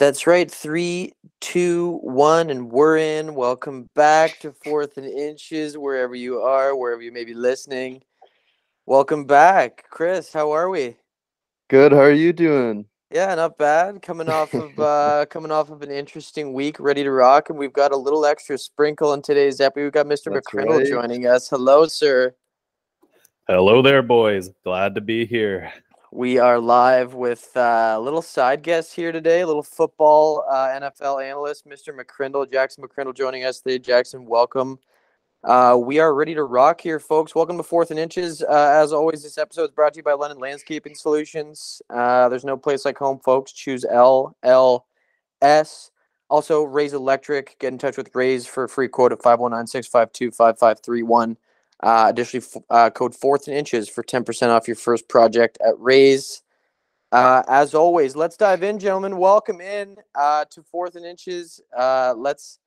That's right. Three, two, one, and we're in. Welcome back to Fourth and Inches, wherever you are, wherever you may be listening. Welcome back, Chris. How are we? Good. How are you doing? Yeah, not bad. Coming off of uh, coming off of an interesting week, ready to rock, and we've got a little extra sprinkle in today's episode. We've got Mr. That's McCrindle right. joining us. Hello, sir. Hello there, boys. Glad to be here. We are live with uh, a little side guest here today, a little football uh, NFL analyst, Mr. McCrindle, Jackson McCrindle, joining us today. Jackson, welcome. Uh, we are ready to rock here, folks. Welcome to Fourth and Inches. Uh, as always, this episode is brought to you by London Landscaping Solutions. Uh, there's no place like home, folks. Choose LLS. Also, Raise Electric. Get in touch with Raise for a free quote at 519 652 5531. Uh, additionally, f- uh, code fourth and inches for 10% off your first project at Raise. Uh, as always, let's dive in, gentlemen. Welcome in uh, to fourth and inches. Uh, let's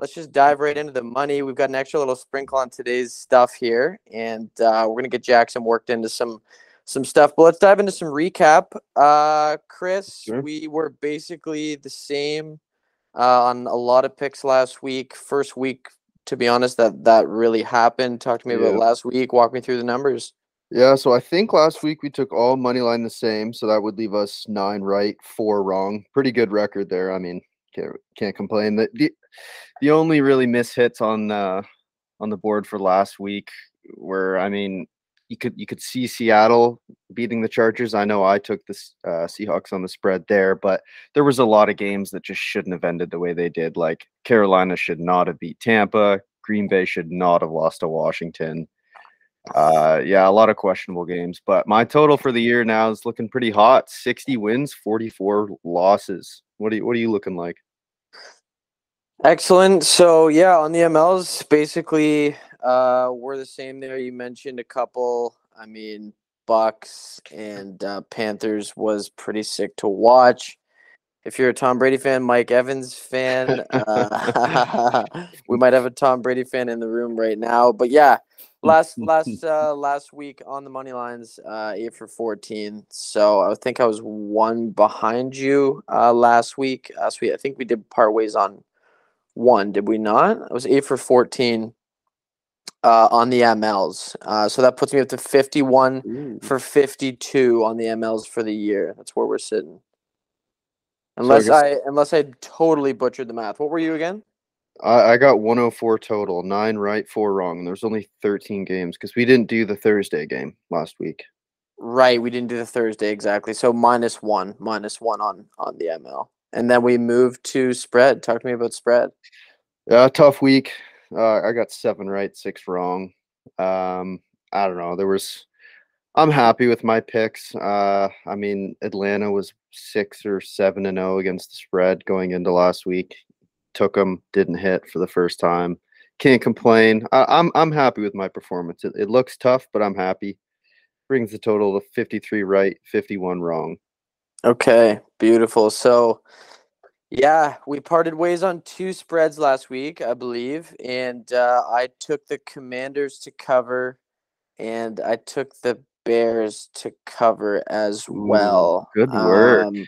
let's just dive right into the money. We've got an extra little sprinkle on today's stuff here, and uh, we're gonna get Jackson worked into some some stuff. But let's dive into some recap. Uh, Chris, Sure. we were basically the same uh, on a lot of picks last week. First week, to be honest, that that really happened. Talk to me about last week. Walk me through the numbers. Yeah, so I think last week we took all money line the same, so that would leave us nine right, four wrong. Pretty good record there. I mean, can't can't complain. The the, the only really miss hits on uh, on the board for last week were, I mean, you could you could see Seattle beating the Chargers. I know I took the uh, Seahawks on the spread there, but there was a lot of games that just shouldn't have ended the way they did. Like Carolina should not have beat Tampa. Green Bay should not have lost to Washington. Uh, yeah, a lot of questionable games, but my total for the year now is looking pretty hot. 60 wins, 44 losses. What are you, what are you looking like? Excellent. So yeah, on the MLs, basically, uh, we're the same there. You mentioned a couple. I mean, Bucks and uh, Panthers was pretty sick to watch. If you're a Tom Brady fan, Mike Evans fan, uh, we might have a Tom Brady fan in the room right now. But yeah, last last uh, last week on the money lines, uh, eight for fourteen. So I think I was one behind you uh, last week. Last week, I think we did part ways on one, did we not? I was eight for 14 uh, on the MLs. Uh, so that puts me up to 51 for 52 on the MLs for the year. That's where we're sitting. Unless guess- I unless I totally butchered the math. What were you again? I, I got 104 total, nine right, four wrong. And there's only 13 games because we didn't do the Thursday game last week. Right, we didn't do the Thursday exactly. So minus one, minus one on on the ML. And then we moved to spread. Talk to me about spread. Yeah, tough week. Uh, I got seven right, six wrong. Um, I don't know. There was. I'm happy with my picks. Uh, I mean, Atlanta was six or seven and zero against the spread going into last week. Took them, didn't hit for the first time. Can't complain. I, I'm I'm happy with my performance. It, it looks tough, but I'm happy. Brings the total to 53 right, 51 wrong. Okay, beautiful. So, yeah, we parted ways on two spreads last week, I believe, and uh, I took the Commanders to cover, and I took the Bears to cover as Ooh, well. good work. Um,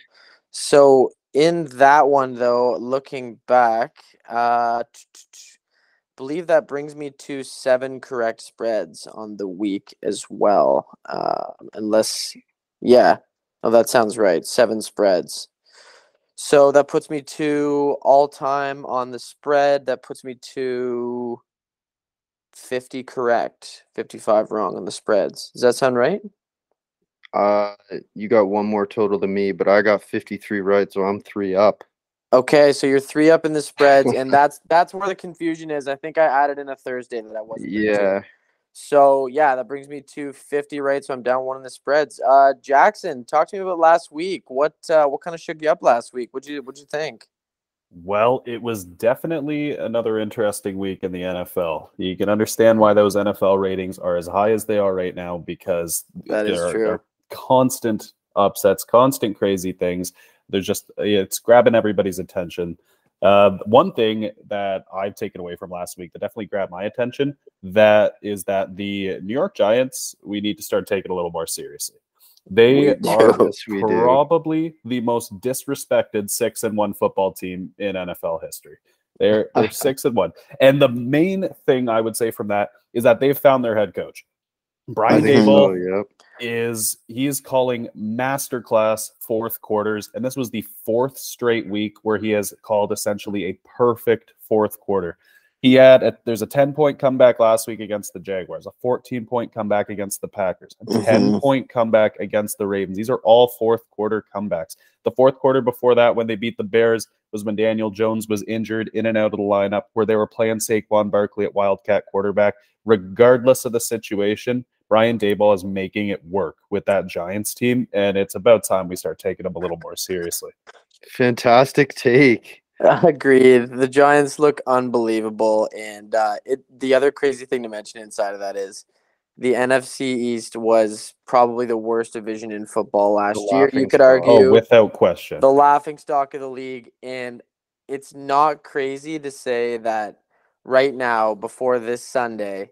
so in that one, though, looking back, uh, believe that brings me to seven correct spreads on the week as well. Uh, unless, yeah, Oh, that sounds right. Seven spreads. So that puts me to all time on the spread. That puts me to 50 correct, 55 wrong on the spreads. Does that sound right? Uh, you got one more total than me, but I got 53 right, so I'm three up. Okay, so you're three up in the spreads, and that's that's where the confusion is. I think I added in a Thursday that I wasn't. Yeah. So yeah, that brings me to 50 right. So I'm down one in the spreads. Uh, Jackson, talk to me about last week. What uh, what kind of shook you up last week? What'd you what'd you think? Well, it was definitely another interesting week in the NFL. You can understand why those NFL ratings are as high as they are right now because That is true. are constant upsets, constant crazy things. There's just it's grabbing everybody's attention. Uh, one thing that I've taken away from last week that definitely grabbed my attention that is that the New York Giants we need to start taking a little more seriously. They are we do. probably the most disrespected six and one football team in NFL history. They're they're six and one. And the main thing I would say from that is that they've found their head coach. Brian Daboll. so, yep. is he is calling masterclass fourth quarters, and this was the fourth straight week where he has called essentially a perfect fourth quarter. He had a, there's a 10 point comeback last week against the Jaguars, a 14 point comeback against the Packers, a 10 Mhm. point comeback against the Ravens. These are all fourth quarter comebacks. The fourth quarter before that, when they beat the Bears, was when Daniel Jones was injured in and out of the lineup, where they were playing Saquon Barkley at Wildcat quarterback. Regardless of the situation, Brian Daboll is making it work with that Giants team, and it's about time we start taking them a little more seriously. Fantastic take. Agreed. The Giants look unbelievable, and uh, it. The other crazy thing to mention inside of that is the NFC East was probably the worst division in football last year. You could argue Oh, without question. the laughing stock of the league, and it's not crazy to say that right now, before this Sunday,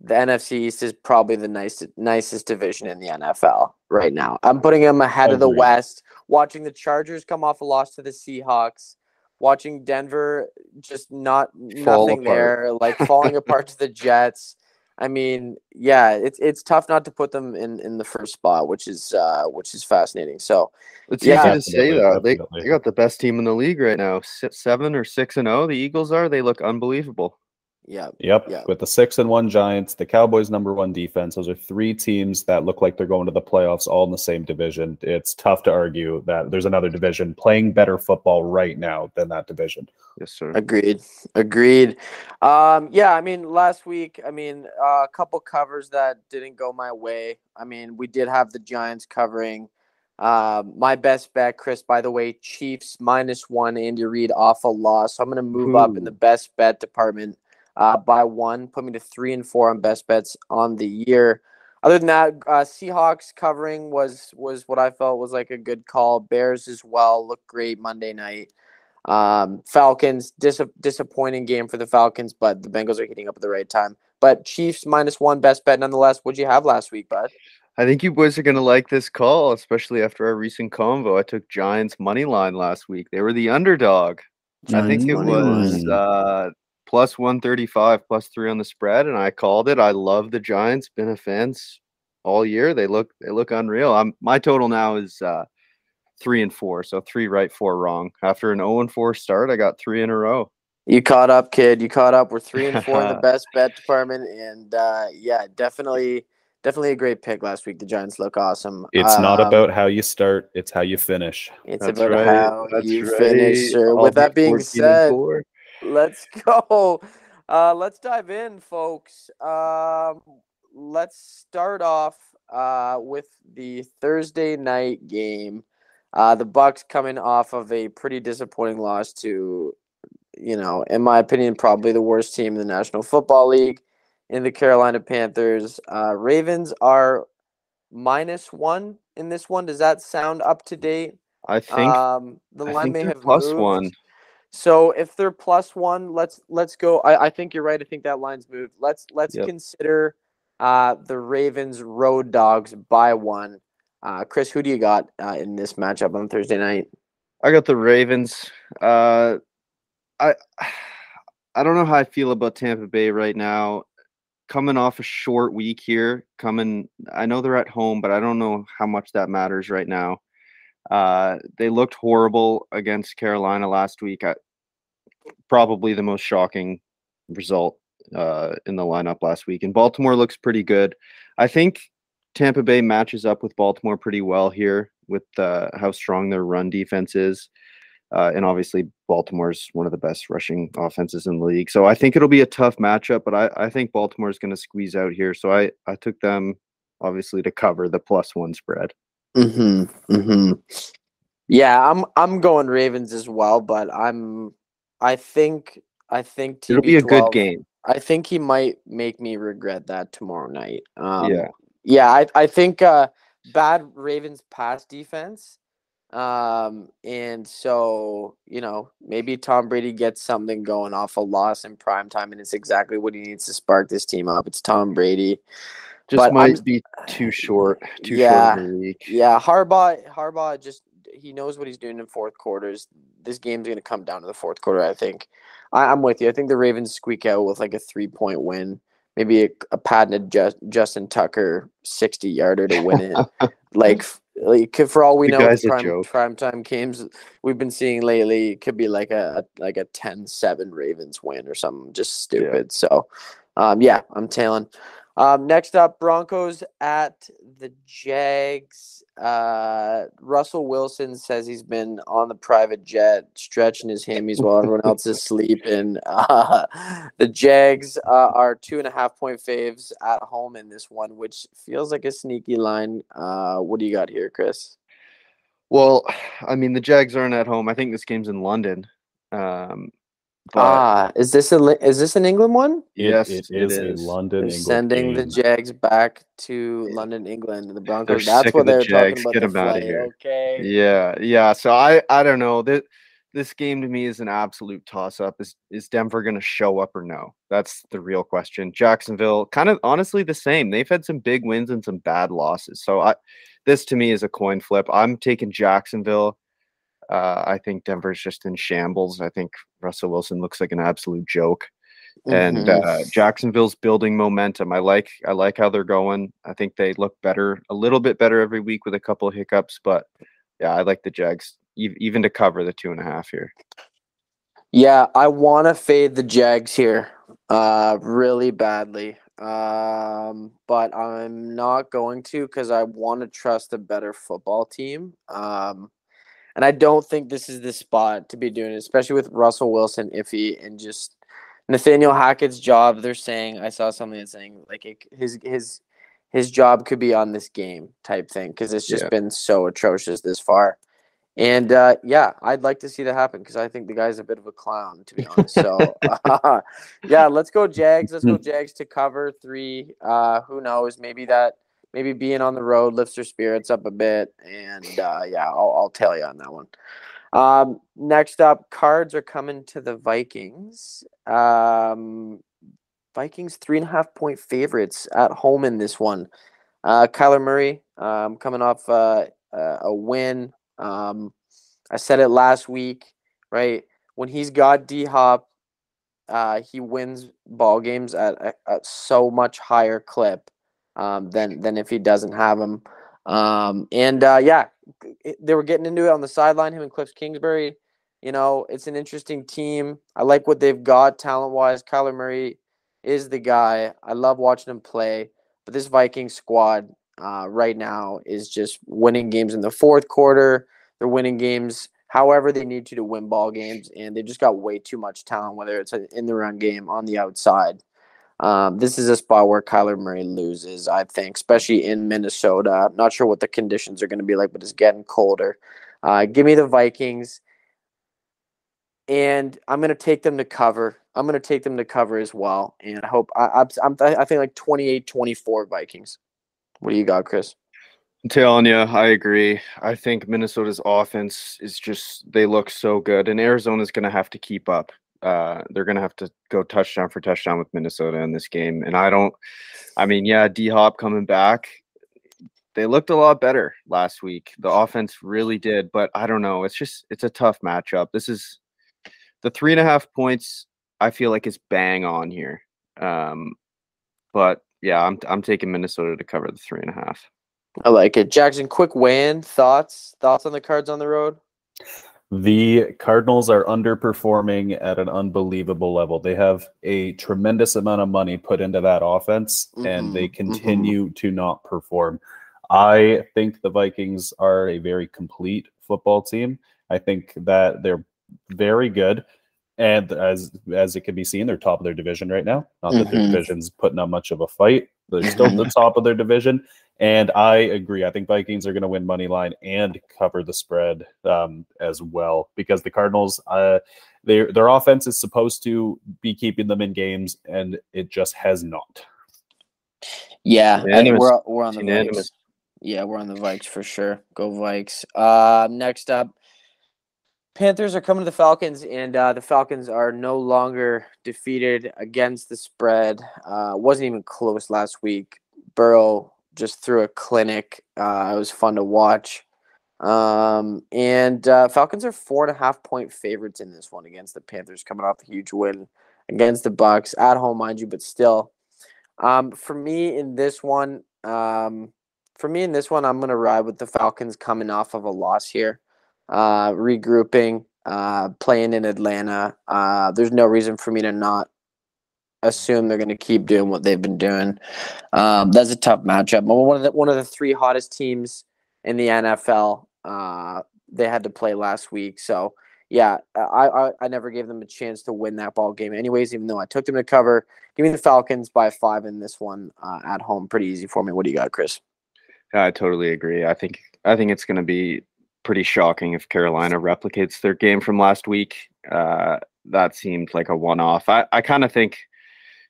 the NFC East is probably the nicest nicest division in the NFL right now. I'm putting them ahead of the West. Watching the Chargers come off a loss to the Seahawks, watching Denver just not Fall nothing apart. there, like falling apart to the Jets. I mean, yeah, it's it's tough not to put them in in the first spot, which is uh which is fascinating. So It's Yeah. easy to say Definitely, that. They, they got the best team in the league right now. Seven or six and oh, the Eagles are. They look unbelievable. Yeah, Yep. Yeah. With the six and one Giants, the Cowboys' number one defense, those are three teams that look like they're going to the playoffs all in the same division. It's tough to argue that there's another division playing better football right now than that division. Yes, sir. Agreed. Agreed. Um, yeah, I mean, last week, I mean, uh, a couple covers that didn't go my way. I mean, we did have the Giants covering. Uh, my best bet, Chris, by the way, Chiefs minus one, Andy Reid off a loss. So I'm going to move up in the best bet department uh, by one, put me to three and four on best bets on the year. Other than that, uh, Seahawks covering was was what I felt was like a good call. Bears as well looked great Monday night. Um, Falcons, dis- disappointing game for the Falcons, but the Bengals are heating up at the right time. But Chiefs minus one best bet nonetheless. What'd you have last week, bud? I think you boys are gonna like this call, especially after our recent convo. I took Giants money line last week. They were the underdog. I think it was uh, plus one thirty five, plus three on the spread, and I called it. I love the Giants. Been a fans all year. They look they look unreal. I'm my total now is uh, three and four, so three right, four wrong. After an zero and four start, I got three in a row. You caught up, kid. You caught up. We're three and four in the best bet department, and uh, yeah, definitely, definitely a great pick last week. The Giants look awesome. It's not Um, about how you start, it's how you finish. It's That's about right. how That's you right. finish, sir. With that being said, four. Let's go. Uh, let's dive in, folks. Um, let's start off uh, with the Thursday night game. Uh, the Bucks coming off of a pretty disappointing loss to, you know, in my opinion, probably the worst team in the National Football League, in the Carolina Panthers. Uh, Ravens are minus one in this one. Does that sound up to date? I think um, the I line think may have plus moved. one. So if they're plus one, let's let's go. I, I think you're right. I think that line's moved. Let's let's Yep. consider uh, the Ravens road dogs by one. Uh, Chris, who do you got uh, in this matchup on Thursday night? I got the Ravens. Uh, I I don't know how I feel about Tampa Bay right now. Coming off a short week here, coming. I know they're at home, but I don't know how much that matters right now. Uh, they looked horrible against Carolina last week. I, probably the most shocking result uh, in the lineup last week. And Baltimore looks pretty good. I think Tampa Bay matches up with Baltimore pretty well here with uh, how strong their run defense is. Uh, and obviously, Baltimore's one of the best rushing offenses in the league. So I think it'll be a tough matchup, but I, I think Baltimore's going to squeeze out here. So I, I took them obviously to cover the plus one spread. Mm-hmm. Mm-hmm. Yeah, I'm I'm going Ravens as well, but I'm I think I think It'll be a good game. I think he might make me regret that tomorrow night. Um, yeah. Yeah, I, I think uh, bad Ravens pass defense. Um, and so, you know, maybe Tom Brady gets something going off a loss in prime time, and it's exactly what he needs to spark this team up. It's Tom Brady. Just But might I'm- be too short. Too Yeah, short. Yeah, Harbaugh. Harbaugh just he knows what he's doing in fourth quarters. This game's gonna come down to the fourth quarter. I think. I, I'm with you. I think the Ravens squeak out with like a three point win, maybe a, a patented Just, Justin Tucker sixty yarder to win it. like, like for all we know, prime prime time games we've been seeing lately it could be like a, like a 10-7 Ravens win or something just stupid. So, um, yeah, I'm tailing. Um, next up, Broncos at the Jags. Uh, Russell Wilson says he's been on the private jet, stretching his hammies while everyone else is sleeping. Uh, the Jags uh, are two and a half point faves at home in this one, which feels like a sneaky line. Uh, what do you got here, Chris? Well, I mean, the Jags aren't at home. I think this game's in London. Um, but ah, is this a is this an England one? It- Yes, it it is, is. a London They're England sending the. Jags back to London, England, the Broncos. They're That's what the they're Jags. talking about. Get the 'em outta flight, here. Okay. yeah, yeah. So I, I don't know. This, this game to me is an absolute toss up. Is is Denver going to show up or no? That's the real question. Jacksonville, kind of honestly the same. They've had some big wins and some bad losses. So I, this to me is a coin flip. I'm taking Jacksonville. Uh, I think Denver's just in shambles. I think Russell Wilson looks like an absolute joke. and Mhm. uh, Jacksonville's building momentum. I like I like how they're going. I think they look better, a little bit better every week with a couple of hiccups, but yeah, I like the Jags even to cover the two and a half here. Yeah, I want to fade the Jags here, uh, really badly. Um, but I'm not going to because I want to trust a better football team. Um, and I don't think this is the spot to be doing it, especially with Russell Wilson iffy and just Nathaniel Hackett's job. They're saying I saw something that's saying like it, his his his job could be on this game type thing because it's just Yeah. been so atrocious this far. And uh, yeah, I'd like to see that happen because I think the guy's a bit of a clown, to be honest. So yeah, let's go Jags. Let's go Jags to cover three. Uh, who knows? Maybe that maybe being on the road lifts their spirits up a bit. And uh, yeah, I'll, I'll tell you on that one. Um, next up, cards are coming to the Vikings. Um, Vikings three and a half point favorites at home in this one. Uh, Kyler Murray um, coming off uh, a win. Um, I said it last week, right? When he's got D Hop, uh, he wins ball games at a, a so much higher clip um, than than if he doesn't have him. Um, and uh, yeah, they were getting into it on the sideline. Him and Cliff Kingsbury. You know, it's an interesting team. I like what they've got talent wise. Kyler Murray is the guy. I love watching him play. But this Viking squad uh, right now is just winning games in the fourth quarter. They're winning games however they need to to win ball games, and they've just got way too much talent, whether it's in the run game, on the outside. Um, this is a spot where Kyler Murray loses, I think, especially in Minnesota. I'm not sure what the conditions are going to be like, but it's getting colder. Uh, give me the Vikings, and I'm going to take them to cover. I'm going to take them to cover as well, and I hope I, I'm, I'm think like 28-24 Vikings. What do you got, Chris? I'm telling you, I agree. I think Minnesota's offense is just they look so good, and Arizona's going to have to keep up. Uh, they're going to have to go touchdown for touchdown with Minnesota in this game, and I don't. I mean, yeah, D Hop coming back. They looked a lot better last week. The offense really did, but I don't know. It's just it's a tough matchup. This is the three and a half points. I feel like is bang on here. Um, but yeah, I'm I'm taking Minnesota to cover the three and a half. I like it. Jackson, quick weigh-in thoughts. Thoughts on the cards on the road? The Cardinals are underperforming at an unbelievable level. They have a tremendous amount of money put into that offense, and they Mhm, mhm. continue to not perform. I think the Vikings are a very complete football team. I think that they're very good. And as as it can be seen, they're top of their division right now. Not that their Mhm. division's putting up much of a fight. They're still the top of their division. And I agree. I think Vikings are going to win money line and cover the spread um, as well because the Cardinals, uh, their their offense is supposed to be keeping them in games, and it just has not. Yeah, I think we're we're on the Unanimous. Vikes. Yeah, we're on the Vikes for sure. Go Vikes. Uh, next up, Panthers are coming to the Falcons, and uh, the Falcons are no longer defeated against the spread. Uh, wasn't even close last week. Burrow just threw a clinic. Uh, it was fun to watch. Um, and uh, Falcons are four and a half point favorites in this one against the Panthers, coming off a huge win against the Bucks at home, mind you, but still. Um, for me in this one, um, for me in this one, I'm gonna ride with the Falcons coming off of a loss here, uh, regrouping, uh, playing in Atlanta. Uh, there's no reason for me to not assume they're gonna keep doing what they've been doing. Um, that's a tough matchup. One of the one of the three hottest teams in the NFL. Uh, they had to play last week, so yeah, I, I I never gave them a chance to win that ball game, anyways. Even though I took them to cover, give me the Falcons by five in this one uh, at home. Pretty easy for me. What do you got, Chris? I totally agree. I think I think it's going to be pretty shocking if Carolina replicates their game from last week. Uh, that seemed like a one-off. I, I kind of think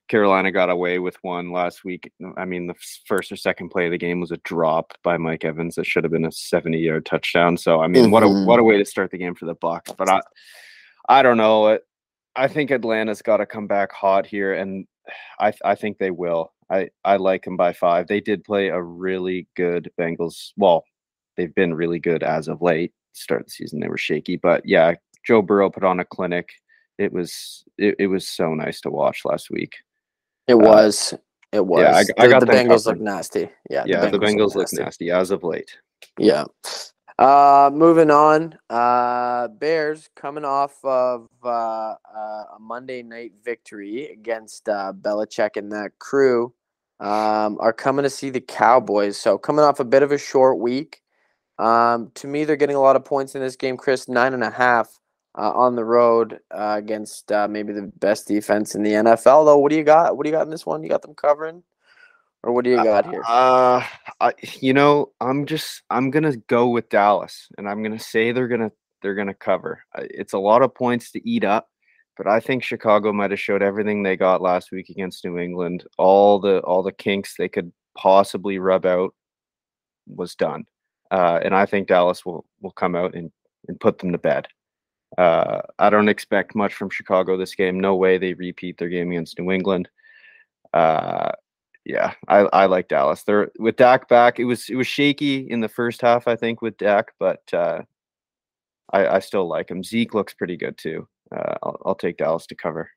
Carolina got away with one last week. I mean, the first or second play of the game was a drop by Mike Evans that should have been a 70-yard touchdown. So, I mean, mm-hmm. what a what a way to start the game for the Bucks. But I I don't know. I think Atlanta's got to come back hot here, and I I think they will. I I like them by five. They did play a really good Bengals. Well, they've been really good as of late. Start of the season they were shaky, but yeah, Joe Burrow put on a clinic. It was it, it was so nice to watch last week. It uh, was. It was. Yeah, I, I got the, Bengals covered. look nasty. Yeah, yeah, the Bengals, the Bengals look, nasty. nasty as of late. Yeah. Uh, moving on. Uh, Bears coming off of uh, uh, a Monday night victory against uh, Belichick and that crew um, are coming to see the Cowboys. So coming off a bit of a short week. Um, to me, they're getting a lot of points in this game. Chris, nine and a half uh, on the road uh, against uh, maybe the best defense in the NFL. Though, what do you got? What do you got in this one? You got them covering, or what do you got here? Uh, you know, I'm just I'm gonna go with Dallas, and I'm gonna say they're gonna they're gonna cover. It's a lot of points to eat up, but I think Chicago might have showed everything they got last week against New England. All the all the kinks they could possibly rub out was done, uh, and I think Dallas will will come out and and put them to bed. Uh, I don't expect much from Chicago this game. No way they repeat their game against New England. Uh, yeah, I, I like Dallas. They're with Dak back. It was it was shaky in the first half, I think, with Dak, but uh, I, I still like him. Zeke looks pretty good too. Uh, I'll, I'll take Dallas to cover.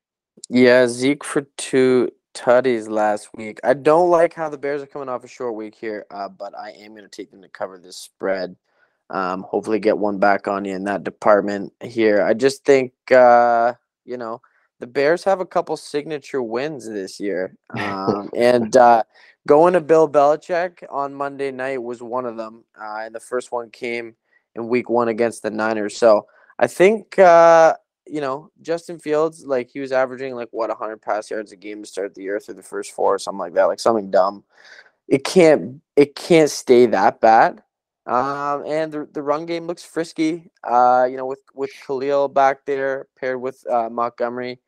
Yeah, Zeke for two tutties last week. I don't like how the Bears are coming off a short week here, uh, but I am going to take them to cover this spread. Um, hopefully, get one back on you in that department here. I just think, uh, you know, the Bears have a couple signature wins this year, um, and uh, going to Bill Belichick on Monday night was one of them. Uh, and the first one came in Week One against the Niners. So I think, uh, you know, Justin Fields, like he was averaging like what 100 pass yards a game to start the year through the first four or something like that, like something dumb. It can't, it can't stay that bad. Um, and the, the run game looks frisky. Uh, you know, with with Khalil back there paired with uh, Montgomery,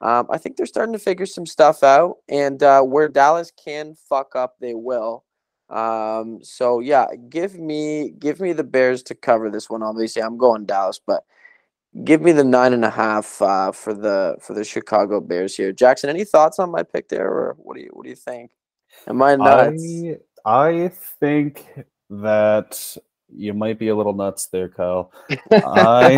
um, I think they're starting to figure some stuff out. And uh, where Dallas can fuck up, they will. Um, so yeah, give me give me the Bears to cover this one. Obviously, I'm going Dallas, but give me the nine and a half uh, for the for the Chicago Bears here. Jackson, any thoughts on my pick there, or what do you what do you think? Am I nuts? I, I think that you might be a little nuts there, Kyle. I,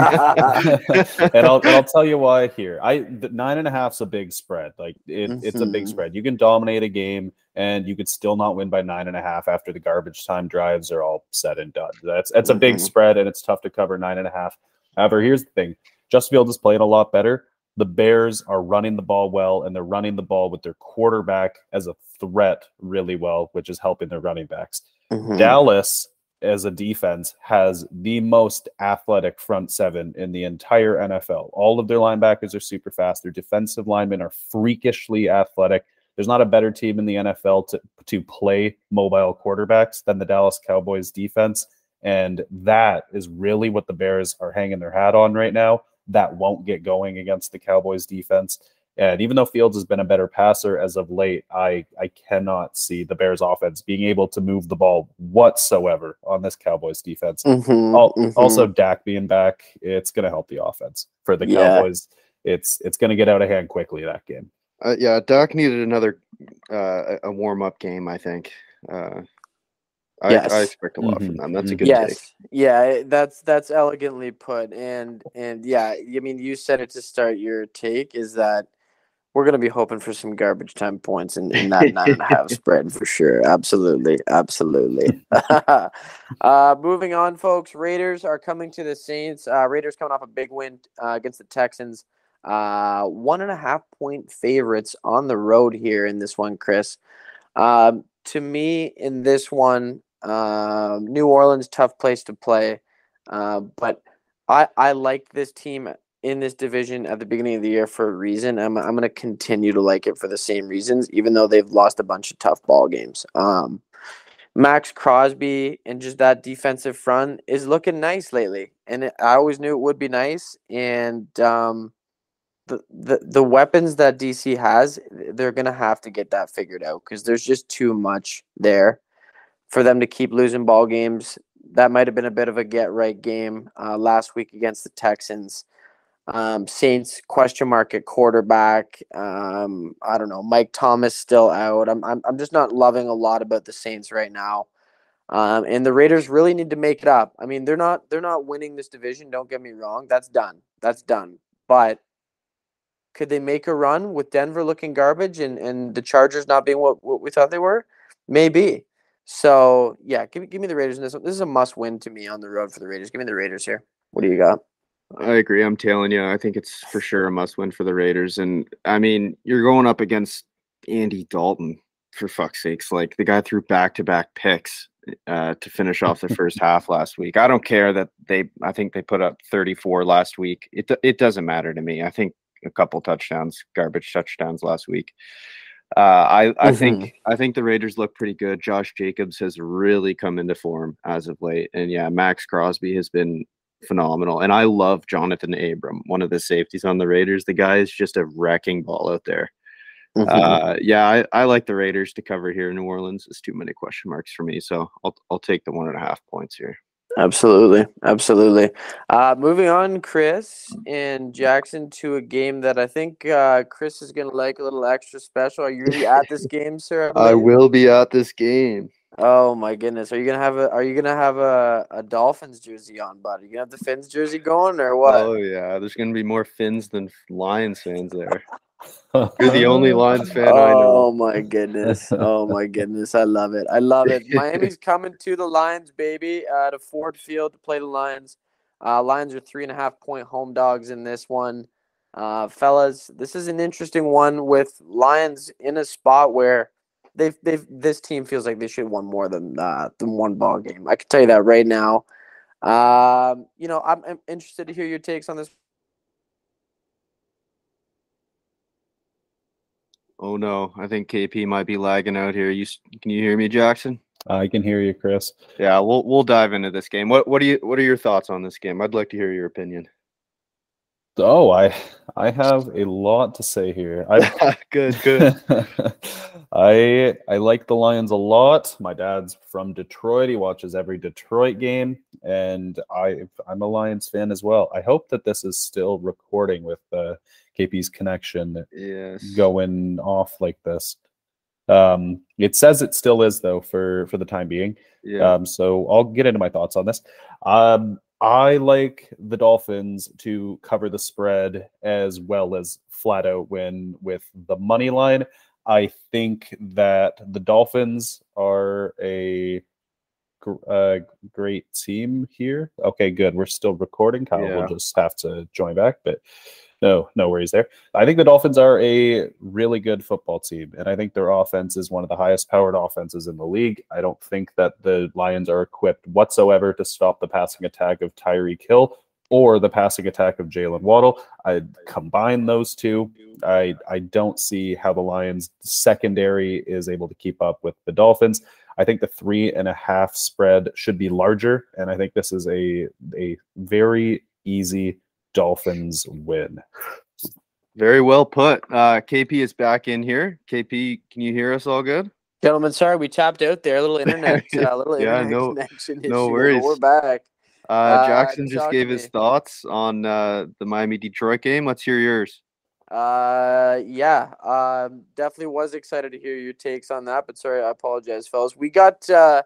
and I'll and I'll tell you why here. I the nine and a half's a big spread. Like it, mm-hmm. it's a big mm-hmm. spread. You can dominate a game and you could still not win by nine and a half after the garbage time drives are all said and done. That's that's a big mm-hmm. spread and it's tough to cover nine and a half. However, here's the thing: Justin Fields is playing a lot better. The Bears are running the ball well, and they're running the ball with their quarterback as a threat really well, which is helping their running backs. Mm-hmm. Dallas as a defense has the most athletic front seven in the entire NFL. All of their linebackers are super fast. Their defensive linemen are freakishly athletic. There's not a better team in the NFL to, to play mobile quarterbacks than the Dallas Cowboys defense. And that is really what the Bears are hanging their hat on right now. That won't get going against the Cowboys defense. And even though Fields has been a better passer as of late, I I cannot see the Bears offense being able to move the ball whatsoever on this Cowboys defense. Mm-hmm, mm-hmm. Also, Dak being back, it's going to help the offense for the yeah. Cowboys. It's it's going to get out of hand quickly that game. Uh, yeah, Dak needed another uh, a warm up game. I think. Uh, I, Yes. I expect a lot Mhm. from them. That's a Mhm. good take. yes, yeah, that's that's elegantly put, and and yeah, I mean, you said it to start your take is that we're gonna be hoping for some garbage time points in, in that nine and a half spread for sure. Absolutely, absolutely. uh, moving on, folks. Raiders are coming to the Saints. Uh, Raiders coming off a big win uh, against the Texans. Uh, one and a half point favorites on the road here in this one, Chris. Um, to me, in this one, um, New Orleans tough place to play, uh, but I I like this team in this division at the beginning of the year for a reason. I'm I'm going to continue to like it for the same reasons, even though they've lost a bunch of tough ball games. Um, Maxx Crosby and just that defensive front is looking nice lately, and it, I always knew it would be nice. And um, the, the the weapons that DC has, they're gonna have to get that figured out because there's just too much there for them to keep losing ball games. That might have been a bit of a get right game uh, last week against the Texans. Um, Saints question mark at quarterback. Um, I don't know. Mike Thomas still out. I'm, I'm I'm just not loving a lot about the Saints right now. Um, and the Raiders really need to make it up. I mean, they're not they're not winning this division. Don't get me wrong. That's done. That's done. But could they make a run with Denver looking garbage and, and the Chargers not being what, what we thought they were? Maybe. So yeah, give give me the Raiders in this. This is a must win to me on the road for the Raiders. Give me the Raiders here. What do you got? I agree. I'm telling you, I think it's for sure a must win for the Raiders. And I mean, you're going up against Andy Dalton for fuck's sakes. Like the guy threw back to back picks uh, to finish off the first half last week. I don't care that they. I think they put up 34 last week. It it doesn't matter to me. I think a couple touchdowns, garbage touchdowns last week. Uh, I I think I think the Raiders look pretty good. Josh Jacobs has really come into form as of late, and yeah, Maxx Crosby has been phenomenal. And I love Johnathan Abram, one of the safeties on the Raiders. The guy is just a wrecking ball out there. Mm-hmm. Uh, yeah, I, I like the Raiders to cover here in New Orleans. It's too many question marks for me, so I'll I'll take the one and a half points here. Absolutely, absolutely. Uh, moving on, Chris and Jackson to a game that I think uh, Chris is going to like a little extra special. Are you really at this game, sir? I will be at this game. Oh my goodness! Are you gonna have a Are you gonna have a, a Dolphins jersey on, buddy? You gonna have the Fins jersey going or what? Oh yeah, there's gonna be more Fins than Lions fans there. You're the only Lions fan I Oh my goodness! Oh my goodness! I love it! I love it! Miami's coming to the Lions, baby, uh, to Ford Field to play the Lions. Uh, Lions are three and a half point home dogs in this one, uh, fellas. This is an interesting one with Lions in a spot where they've they've this team feels like they should have won more than uh, than one ball game. I can tell you that right now. Um, you know, I'm, I'm interested to hear your takes on this. Oh no, I think KP might be lagging out here. You can you hear me, Jackson? I can hear you, Chris. Yeah, we'll we'll dive into this game. What what do you what are your thoughts on this game? I'd like to hear your opinion. Oh, I I have a lot to say here. I good, good. I I like the Lions a lot. My dad's from Detroit. He watches every Detroit game, and I I'm a Lions fan as well. I hope that this is still recording with uh, KP's connection yes. going off like this. Um, it says it still is though for for the time being. Yeah. Um, so I'll get into my thoughts on this. Um, I like the Dolphins to cover the spread as well as flat out win with the money line. I think that the Dolphins are a uh, great team here. Okay, good. We're still recording. Kyle Yeah. will just have to join back, but no, no worries there. I think the Dolphins are a really good football team, and I think their offense is one of the highest powered offenses in the league. I don't think that the Lions are equipped whatsoever to stop the passing attack of Tyreek Hill or the passing attack of Jalen Waddle. I combine those two. I I don't see how the Lions secondary is able to keep up with the Dolphins. I think the three and a half spread should be larger, and I think this is a a very easy Dolphins win. Very well put. Uh, KP is back in here. KP, can you hear us all good? Gentlemen, sorry we tapped out there. A little internet, uh, little Yeah, internet no- connection issue, but worries. We're back. Uh, Uh, Jackson just gave his thoughts on uh, the Miami Detroit game. Let's hear yours. Uh, yeah, um, definitely was excited to hear your takes on that, but sorry, I apologize, fellas. We got uh,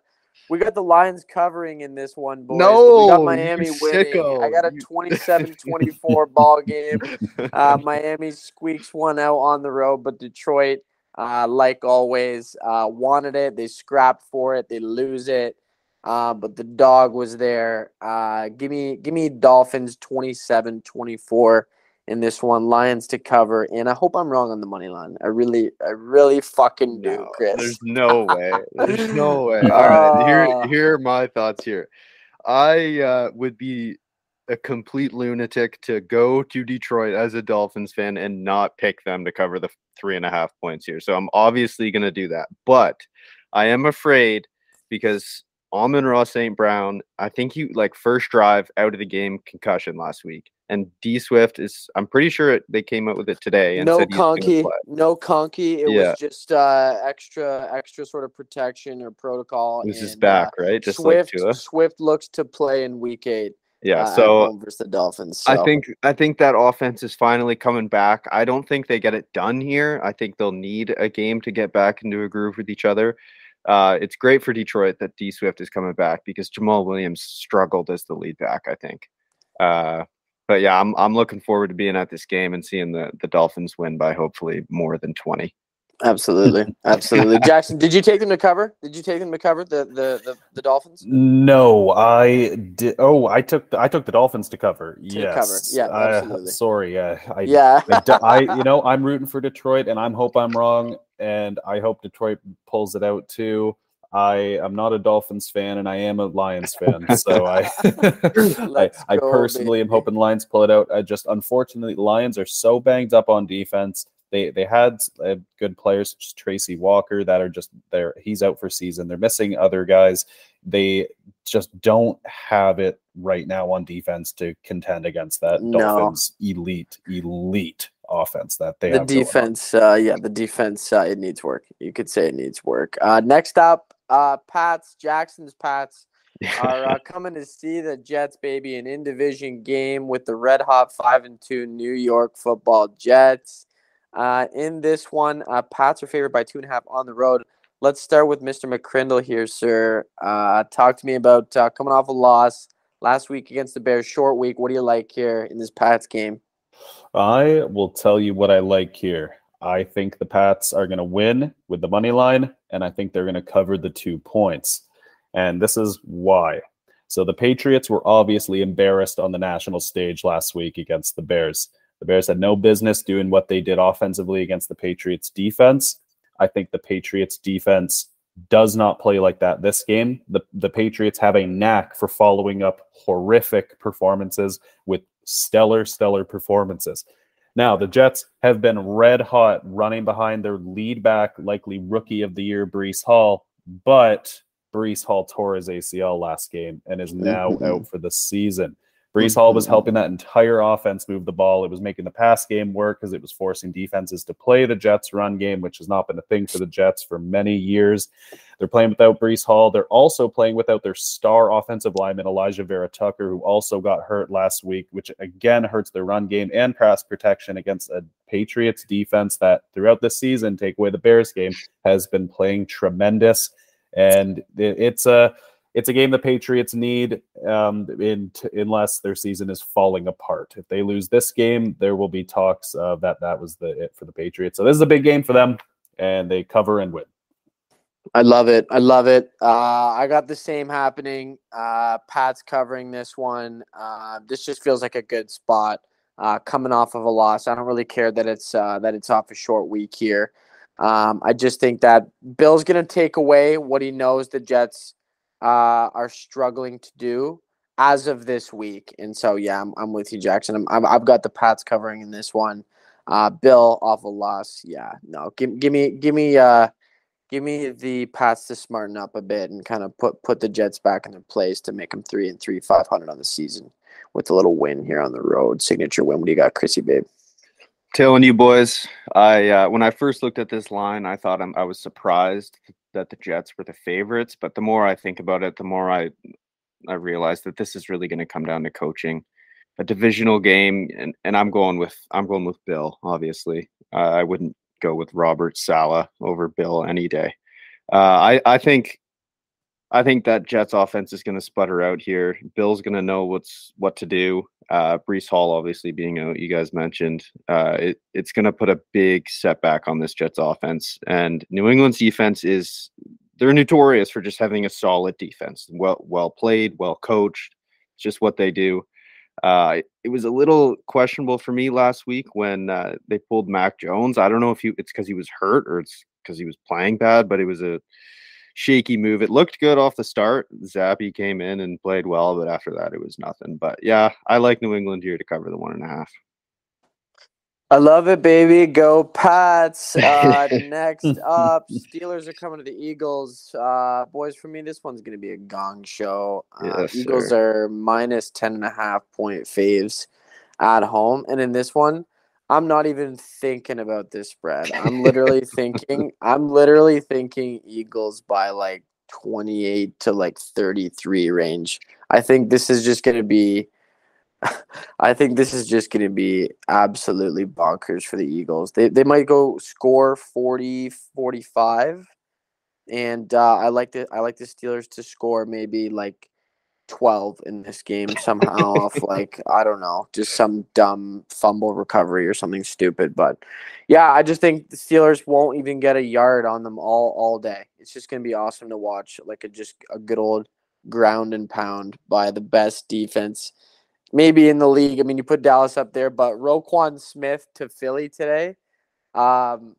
we got the Lions covering in this one, boys. but we got No, Miami winning. sicko. I got a You- 27-24 ball game. Uh, Miami squeaks one out on the road, but Detroit, uh, like always, uh, wanted it. They scrapped for it. They lose it. Uh, but the dog was there. Uh, give me, give me Dolphins 27-24 in this one. Lions to cover, and I hope I'm wrong on the money line. I really, I really fucking do, No, Chris. There's no way. There's no way. All right, here here are my thoughts here. I uh, would be a complete lunatic to go to Detroit as a Dolphins fan and not pick them to cover the three and a half points here. So I'm obviously going to do that, but I am afraid because Amon-Ra St. Brown, I think he like first drive out of the game concussion last week, and D Swift is. I'm pretty sure it, they came out with it today and no conky, no conky. It Yeah. was just uh, extra, extra sort of protection or protocol. This is uh, back, right? Just Swift, like Tua. Swift looks to play in Week Eight. Yeah. uh, so versus the Dolphins. I think I think that offense is finally coming back. I don't think they get it done here. I think they'll need a game to get back into a groove with each other. Uh, it's great for Detroit that D Swift is coming back because Jamaal Williams struggled as the lead back. I think. Uh, but yeah, I'm I'm looking forward to being at this game and seeing the the Dolphins win by hopefully more than twenty. Absolutely, absolutely. Jackson, did you take them to cover? Did you take them to cover the the the, the Dolphins? No, I did. Oh, I took the, I took the Dolphins to cover. To yes, cover. Yeah, I- absolutely. sorry, yeah, I, Yeah, I, d- I- you know, I'm rooting for Detroit, and I'm hope I'm wrong, and I hope Detroit pulls it out too. I am not a Dolphins fan, and I am a Lions fan, so I, I, I go, personally am hoping Lions pull it out. I just unfortunately, Lions are so banged up on defense. They they had uh, good players such as Tracy Walker that are just there. He's out for season. They're missing other guys. They just don't have it right now on defense to contend against that No. Dolphins elite elite offense that they the defense. Uh, yeah, the defense. Uh, it needs work. You could say it needs work. Uh, next up, uh, Pats. Jackson's Pats are uh, coming to see the Jets, baby, an in division game with the red hot five and two New York Football Jets. Uh, in this one, uh, Pats are favored by two and a half on the road. Let's start with Mr. McCrindle here, sir. Uh, talk to me about uh, coming off a loss last week against the Bears. Short week. What do you like here in this Pats game? I will tell you what I like here. I think the Pats are going to win with the money line, and I think they're going to cover the two points. And this is why. So the Patriots were obviously embarrassed on the national stage last week against the Bears. The Bears had no business doing what they did offensively against the Patriots defense. I think the Patriots defense does not play like that this game. The the Patriots have a knack for following up horrific performances with stellar stellar performances. Now, the Jets have been red hot running behind their lead back, likely rookie of the year, Breece Hall, but Breece Hall tore his ACL last game and is now Mhm. out for the season. Breece Hall was helping that entire offense move the ball. It was making the pass game work because it was forcing defenses to play the Jets run game, which has not been a thing for the Jets for many years. They're playing without Breece Hall. They're also playing without their star offensive lineman, Alijah Vera-Tucker, who also got hurt last week, which again hurts their run game and pass protection against a Patriots defense that throughout the season, take away the Bears game, has been playing tremendous. And it's a it's a game the Patriots need um, in, unless their season is falling apart. If they lose this game, there will be talks of that that was the it for the Patriots. So this is a big game for them, and they cover and win. I love it. I love it. Uh, I got the same happening. Uh, Pat's covering this one. Uh, this just feels like a good spot. Uh, coming off of a loss, I don't really care that it's uh, that it's off a short week here. Um, I just think that Bill's going to take away what he knows the Jets uh, are struggling to do as of this week, and so yeah, I'm, I'm with you, Jackson. I'm, I've got the Pats covering in this one. Uh, Bill off a loss, yeah, no, give, give me, give me. Uh, give me the Pats to smarten up a bit and kind of put put the Jets back in their place to make them three and three, five hundred on the season with a little win here on the road, signature win. What do you got, Chrissy, babe? Telling you boys, I uh, when I first looked at this line, I thought I'm, I was surprised that the Jets were the favorites. But the more I think about it, the more I I realize that this is really going to come down to coaching. a divisional game, and and I'm going with I'm going with Bill. Obviously, uh, I wouldn't go with Robert Saleh over Bill any day. Uh, I I think I think that Jets offense is going to sputter out here. Bill's going to know what's what to do. Uh, Breece Hall, obviously being out, you guys mentioned, uh, it, it's going to put a big setback on this Jets offense. And New England's defense is they're notorious for just having a solid defense, well well played, well coached. It's just what they do. Uh, it was a little questionable for me last week when uh, they pulled Mac Jones. I don't know if he, it's because he was hurt or it's because he was playing bad, but it was a shaky move. It looked good off the start. Zappe came in and played well, but after that, it was nothing. But yeah, I like New England here to cover the one and a half. I love it, baby. Go Pats. Uh, next up, Steelers are coming to the Eagles. Uh, boys, for me, this one's going to be a gong show. Uh, Yes, Eagles sir. are minus 10 and a half point faves at home. And in this one, I'm not even thinking about this spread. I'm literally thinking, I'm literally thinking Eagles by like 28 to like 33 range. I think this is just going to be I think this is just going to be absolutely bonkers for the Eagles. They they might go score 40 45 and uh, I like the I like the Steelers to score maybe like 12 in this game somehow off like I don't know, just some dumb fumble recovery or something stupid, but yeah, I just think the Steelers won't even get a yard on them all all day. It's just going to be awesome to watch like a just a good old ground and pound by the best defense maybe in the league. I mean, you put Dallas up there, but Roquan Smith to Philly today. Um,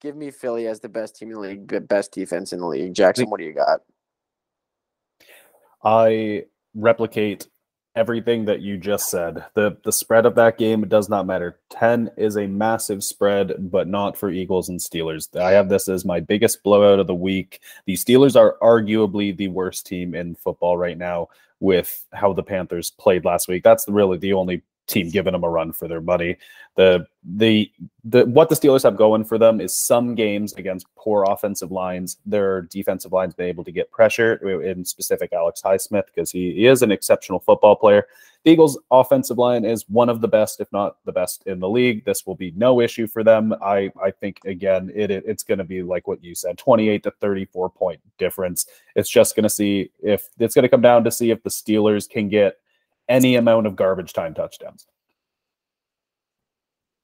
give me Philly as the best team in the league, the best defense in the league. Jackson, what do you got? I replicate everything that you just said. The the spread of that game does not matter. 10 is a massive spread, but not for Eagles and Steelers. I have this as my biggest blowout of the week. The Steelers are arguably the worst team in football right now with how the Panthers played last week. That's really the only team giving them a run for their money. The the the what the Steelers have going for them is some games against poor offensive lines, their defensive line's been able to get pressure. Uh, in specific, Alex Highsmith because he, he is an exceptional football player. The Eagles' offensive line is one of the best, if not the best, in the league. This will be no issue for them. I I think again it, it it's going to be like what you said, twenty eight to thirty four point difference. It's just going to see if it's going to come down to see if the Steelers can get any amount of garbage time touchdowns.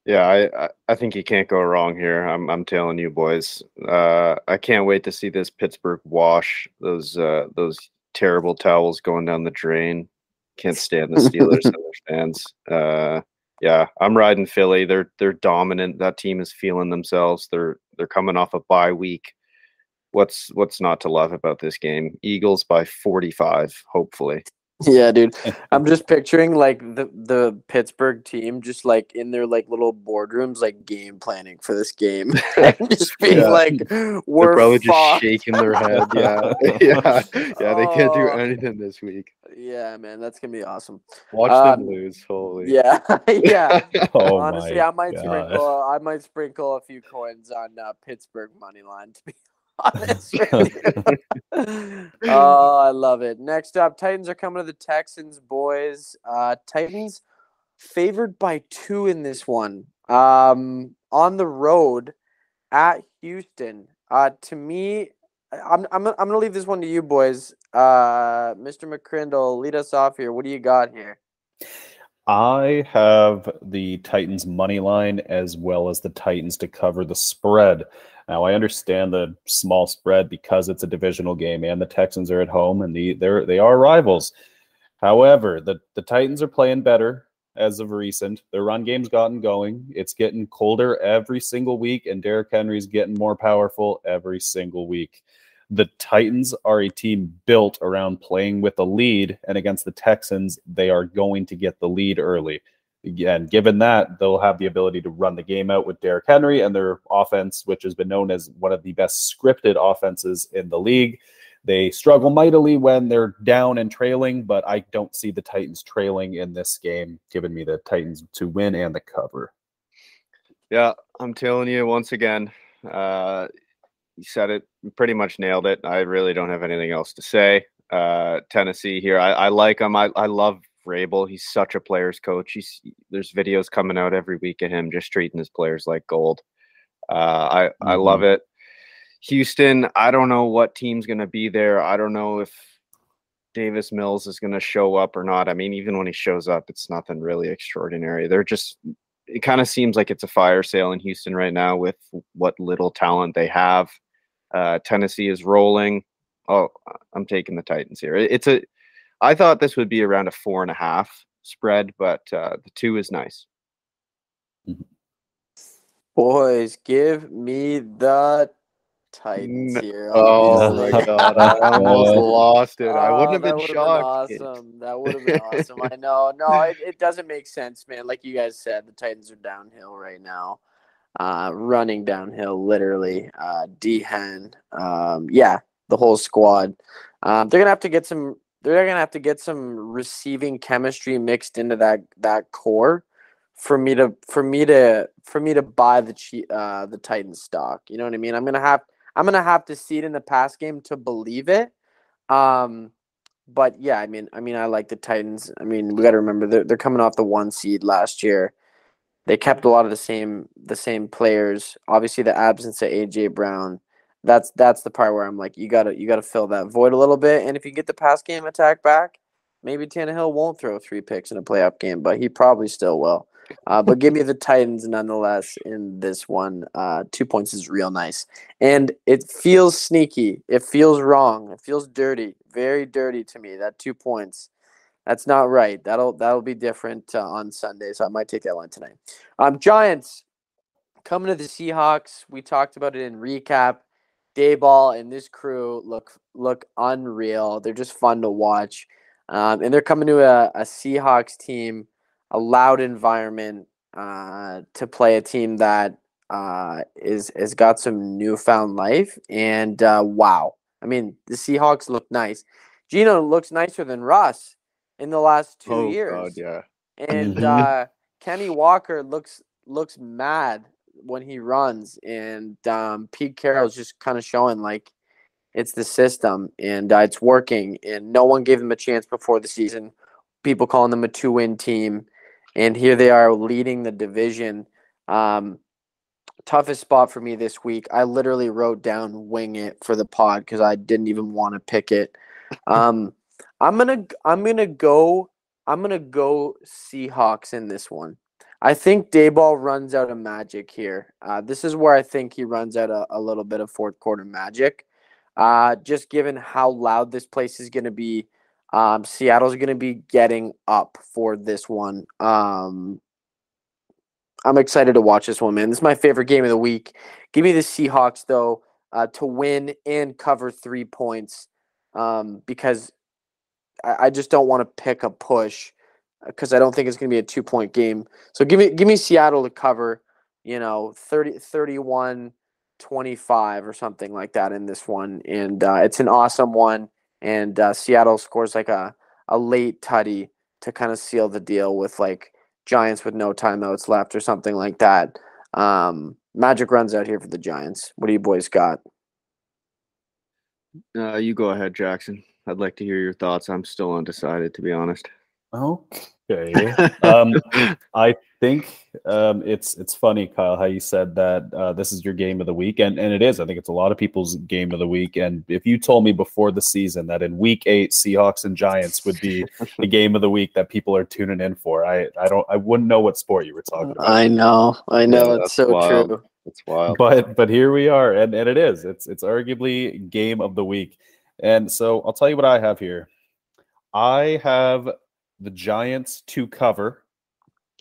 Yeah, I, I, think you can't go wrong here. I'm I'm telling you, boys. Uh, I can't wait to see this Pittsburgh wash those uh, those terrible towels going down the drain. Can't stand the Steelers and their fans. Uh, yeah, I'm riding Philly. They're they're dominant. That team is feeling themselves. They're they're coming off a bye week. What's what's not to love about this game? Eagles by 45, hopefully. Yeah, dude. I'm just picturing like the the Pittsburgh team just like in their like little boardrooms, like game planning for this game, and just being Yeah. like, They're "We're probably just shaking their head. Yeah, yeah, yeah. They can't do Oh. anything this week. Yeah, man, that's gonna be awesome. Watch Uh, them lose. Holy. Yeah, yeah. Oh Honestly, I might God. sprinkle. I might sprinkle a few coins on uh, Pittsburgh money line. To be oh, I love it. Next up, Titans are coming to the Texans, boys. Uh, Titans favored by two in this one. Um, on the road at Houston. Uh, to me, I'm I'm I'm gonna leave this one to you, boys. Uh, Mr. McCrindle, lead us off here. What do you got here? I have the Titans money line as well as the Titans to cover the spread. Now I understand the small spread because it's a divisional game and the Texans are at home and the they're they are rivals. However, the, the Titans are playing better as of recent. Their run game's gotten going. It's getting colder every single week, and Derrick Henry's getting more powerful every single week. The Titans are a team built around playing with a lead, and against the Texans, they are going to get the lead early. Again, given that, they'll have the ability to run the game out with Derrick Henry and their offense, which has been known as one of the best scripted offenses in the league. They struggle mightily when they're down and trailing, but I don't see the Titans trailing in this game, giving me the Titans to win and the cover. Yeah, I'm telling you once again. Uh, you said it. Pretty much nailed it. I really don't have anything else to say. Uh, Tennessee here. I, I like him. I, I love Vrabel. He's such a player's coach. He's there's videos coming out every week of him just treating his players like gold. Uh, I mm-hmm. I love it. Houston, I don't know what team's going to be there. I don't know if Davis Mills is going to show up or not. I mean, even when he shows up, it's nothing really extraordinary. They're just, it kind of seems like it's a fire sale in Houston right now with what little talent they have. Uh, Tennessee is rolling. Oh, I'm taking the Titans here. It's a, I thought this would be around a four and a half spread, but uh, the two is nice. Mm-hmm. Boys, give me the Titans here. Oh my god, I almost lost it. I wouldn't have oh, been shocked. Been awesome. That would have been awesome. I know. No, it, it doesn't make sense, man. Like you guys said, the Titans are downhill right now. Uh, running downhill, literally. Uh, D Hen, um, yeah, the whole squad. Um, they're gonna have to get some. They're gonna have to get some receiving chemistry mixed into that that core for me to for me to for me to buy the uh the Titan stock. You know what I mean? I'm gonna have I'm gonna have to see it in the pass game to believe it. Um, but yeah, I mean, I mean, I like the Titans. I mean, we got to remember they're they're coming off the one seed last year. They kept a lot of the same the same players. Obviously, the absence of AJ Brown. That's that's the part where I'm like, you gotta you gotta fill that void a little bit. And if you get the pass game attack back, maybe Tannehill won't throw three picks in a playoff game, but he probably still will. Uh, but give me the Titans nonetheless in this one. Uh, two points is real nice, and it feels sneaky. It feels wrong. It feels dirty, very dirty to me. That two points. That's not right. That'll that'll be different uh, on Sunday. So I might take that line tonight. Um, Giants coming to the Seahawks. We talked about it in recap. Daboll and this crew look look unreal. They're just fun to watch, um, and they're coming to a, a Seahawks team a loud environment uh, to play a team that uh, is has got some newfound life. And uh, wow, I mean, the Seahawks look nice. Geno looks nicer than Russ in the last two oh, years. God, yeah. And mm-hmm. uh, Kenny Walker looks looks mad when he runs, and um, Pete Carroll's just kind of showing like it's the system and uh, it's working. And no one gave him a chance before the season. People calling them a two win team and here they are leading the division. Um, toughest spot for me this week. I literally wrote down "wing it" for the pod because I didn't even want to pick it. Um, I'm gonna I'm gonna go I'm gonna go Seahawks in this one. I think Daboll runs out of magic here. Uh, this is where I think he runs out a, a little bit of fourth quarter magic. Uh, just given how loud this place is going to be, um, Seattle's going to be getting up for this one. Um, I'm excited to watch this one, man. This is my favorite game of the week. Give me the Seahawks though uh, to win and cover three points um, because I, I just don't want to pick a push because uh, I don't think it's going to be a two point game. So give me give me Seattle to cover, you know, 30, 31 25 or something like that in this one. And uh, it's an awesome one and uh, Seattle scores like a a late tutty to kind of seal the deal with like Giants with no timeouts left or something like that. Um, Magic runs out here for the Giants. What do you boys got? Uh, you go ahead, Jackson. I'd like to hear your thoughts. I'm still undecided, to be honest. Okay. um, I think um, it's it's funny, Kyle, how you said that uh, this is your game of the week, and and it is. I think it's a lot of people's game of the week. And if you told me before the season that in Week Eight, Seahawks and Giants would be the game of the week that people are tuning in for, I I don't I wouldn't know what sport you were talking about. I know, I know, yeah, it's so wild. true. It's wild. But but here we are, and and it is. It's it's arguably game of the week. And so I'll tell you what I have here. I have the Giants to cover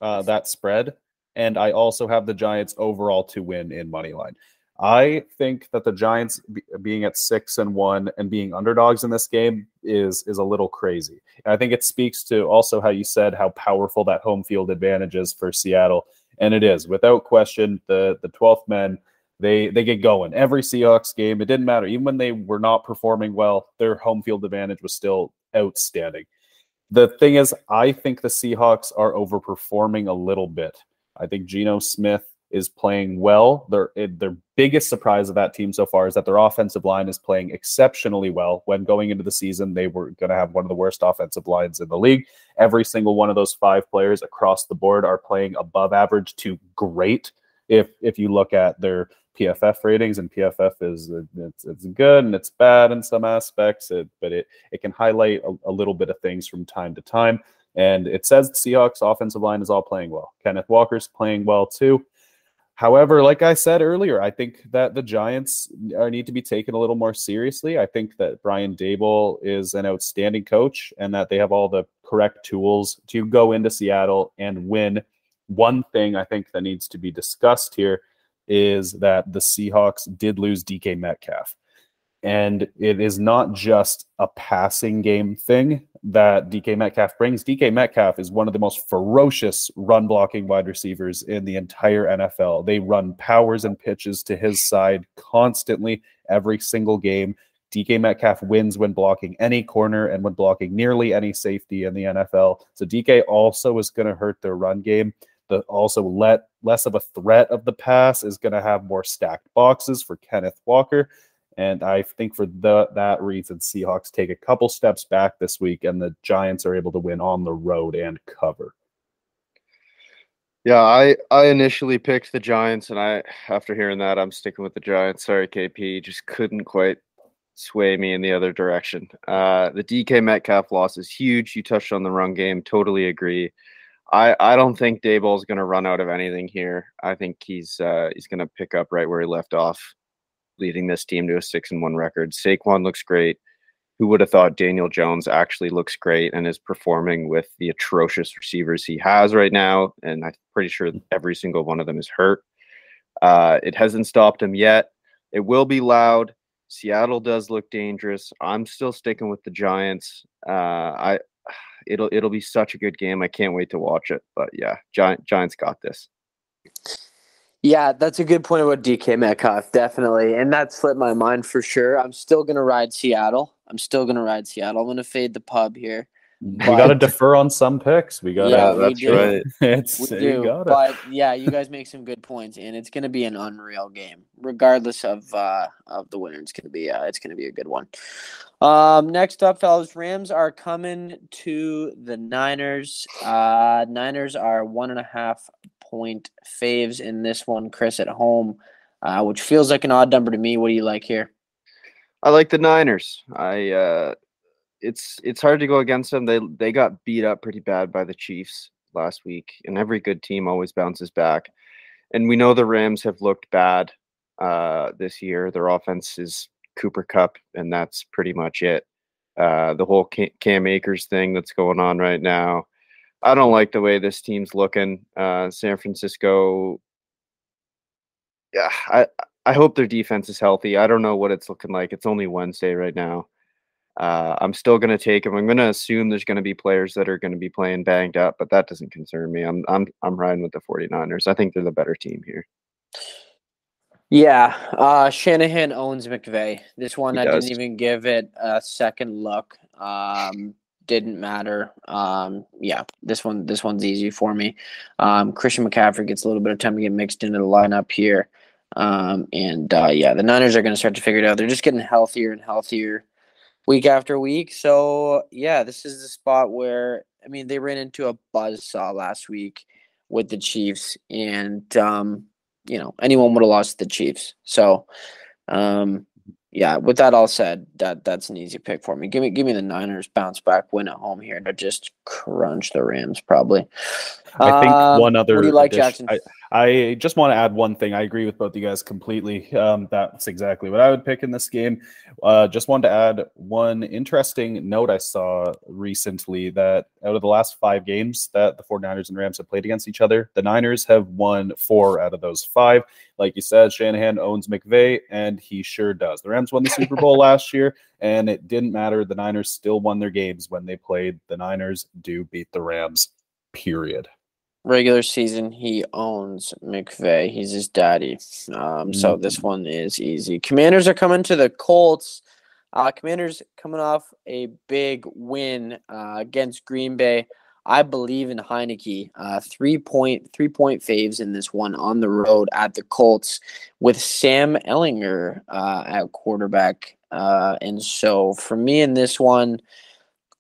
uh, that spread, and I also have the Giants overall to win in money line. I think that the Giants being at six and one and being underdogs in this game is is a little crazy. And I think it speaks to also how you said how powerful that home field advantage is for Seattle, and it is without question. The the twelfth men they they get going every Seahawks game. It didn't matter even when they were not performing well. Their home field advantage was still outstanding. The thing is, I think the Seahawks are overperforming a little bit. I think Geno Smith is playing well. Their eh, their biggest surprise of that team so far is that their offensive line is playing exceptionally well. When going into the season, they were going to have one of the worst offensive lines in the league. Every single one of those five players across the board are playing above average to great. If if you look at their PFF ratings, and PFF is uh, it's, it's good and it's bad in some aspects, it, but it it can highlight a, a little bit of things from time to time. And it says the Seahawks offensive line is all playing well. Kenneth Walker's playing well too. However, like I said earlier, I think that the Giants need to be taken a little more seriously. I think that Brian Daboll is an outstanding coach and that they have all the correct tools to go into Seattle and win. One thing I think that needs to be discussed here is that the Seahawks did lose DK Metcalf. And it is not just a passing game thing that DK Metcalf brings. DK Metcalf is one of the most ferocious run blocking wide receivers in the entire NFL. They run powers and pitches to his side constantly every single game. DK Metcalf wins when blocking any corner and when blocking nearly any safety in the NFL. So DK also is going to hurt their run game. The also let less of a threat of the pass is going to have more stacked boxes for Kenneth Walker. And I think for the, that reason, Seahawks take a couple steps back this week, and the Giants are able to win on the road and cover. Yeah, I I initially picked the Giants, and I after hearing that, I'm sticking with the Giants. Sorry, KP, just couldn't quite sway me in the other direction. Uh, the DK Metcalf loss is huge. You touched on the run game. Totally agree. I I don't think Daboll is going to run out of anything here. I think he's uh, he's going to pick up right where he left off leading this team to a six and one record. Saquon looks great. Who would have thought Daniel Jones actually looks great and is performing with the atrocious receivers he has right now? And I'm pretty sure every single one of them is hurt. Uh, it hasn't stopped him yet. It will be loud. Seattle does look dangerous. I'm still sticking with the Giants. Uh, I it'll it'll be such a good game. I can't wait to watch it. But yeah, Giant, Giants got this. Yeah, that's a good point about DK Metcalf, definitely. And that slipped my mind for sure. I'm still to ride Seattle. I'm still to ride Seattle. I'm to fade the pub here. We got to defer on some picks. We got to. Yeah, that's right. it's, We you do, but yeah, you guys make some good points, and it's going to be an unreal game, regardless of uh, of the winner. It's going to be uh, it's going to be a good one. Um, next up, fellas, Rams are coming to the Niners. Uh, Niners are one and a half point faves in this one. Chris at home, uh, which feels like an odd number to me. What do you like here? I like the Niners. I uh it's it's hard to go against them. They they got beat up pretty bad by the Chiefs last week, and every good team always bounces back. And we know the Rams have looked bad uh this year. Their offense is Cooper Kupp, and that's pretty much it. Uh the whole Ca- Cam Akers thing that's going on right now. I don't like the way this team's looking. Uh San Francisco yeah, I I hope their defense is healthy. I don't know what it's looking like. It's only Wednesday right now. Uh, I'm still going to take them. I'm going to assume there's going to be players that are going to be playing banged up, but that doesn't concern me. I'm I'm I'm riding with the 49ers. I think they're the better team here. Yeah, uh, Shanahan owns McVay. This one He I does. didn't even give it a second look. Um, didn't matter. Um, yeah, this one this one's easy for me. Um, Christian McCaffrey gets a little bit of time to get mixed into the lineup here. Um, and uh, yeah, the Niners are going to start to figure it out. They're just getting healthier and healthier week after week. So yeah, this is the spot where I mean they ran into a buzzsaw last week with the Chiefs, and um, you know anyone would have lost the Chiefs. So um, yeah, with that all said, that that's an easy pick for me. Give me give me the Niners bounce back win at home here to just crunch the Rams probably. I think Um, one other. What do you like, addition- Jackson? I, I just want to add one thing. I agree with both you guys completely. Um, that's exactly what I would pick in this game. Uh, just wanted to add one interesting note I saw recently that out of the last five games that the 49ers and Rams have played against each other, the Niners have won four out of those five. Like you said, Shanahan owns McVay, and he sure does. The Rams won the Super Bowl last year, and it didn't matter. The Niners still won their games when they played. The Niners do beat the Rams, period. Regular season he owns McVay. He's his daddy. Um, so Mhm. this one is easy. Commanders are coming to the Colts. Uh, Commanders coming off a big win uh, against Green Bay I believe in Heinicke. Uh, three point three point faves in this one on the road at the Colts with Sam Ehlinger uh, at quarterback. Uh, and so for me in this one,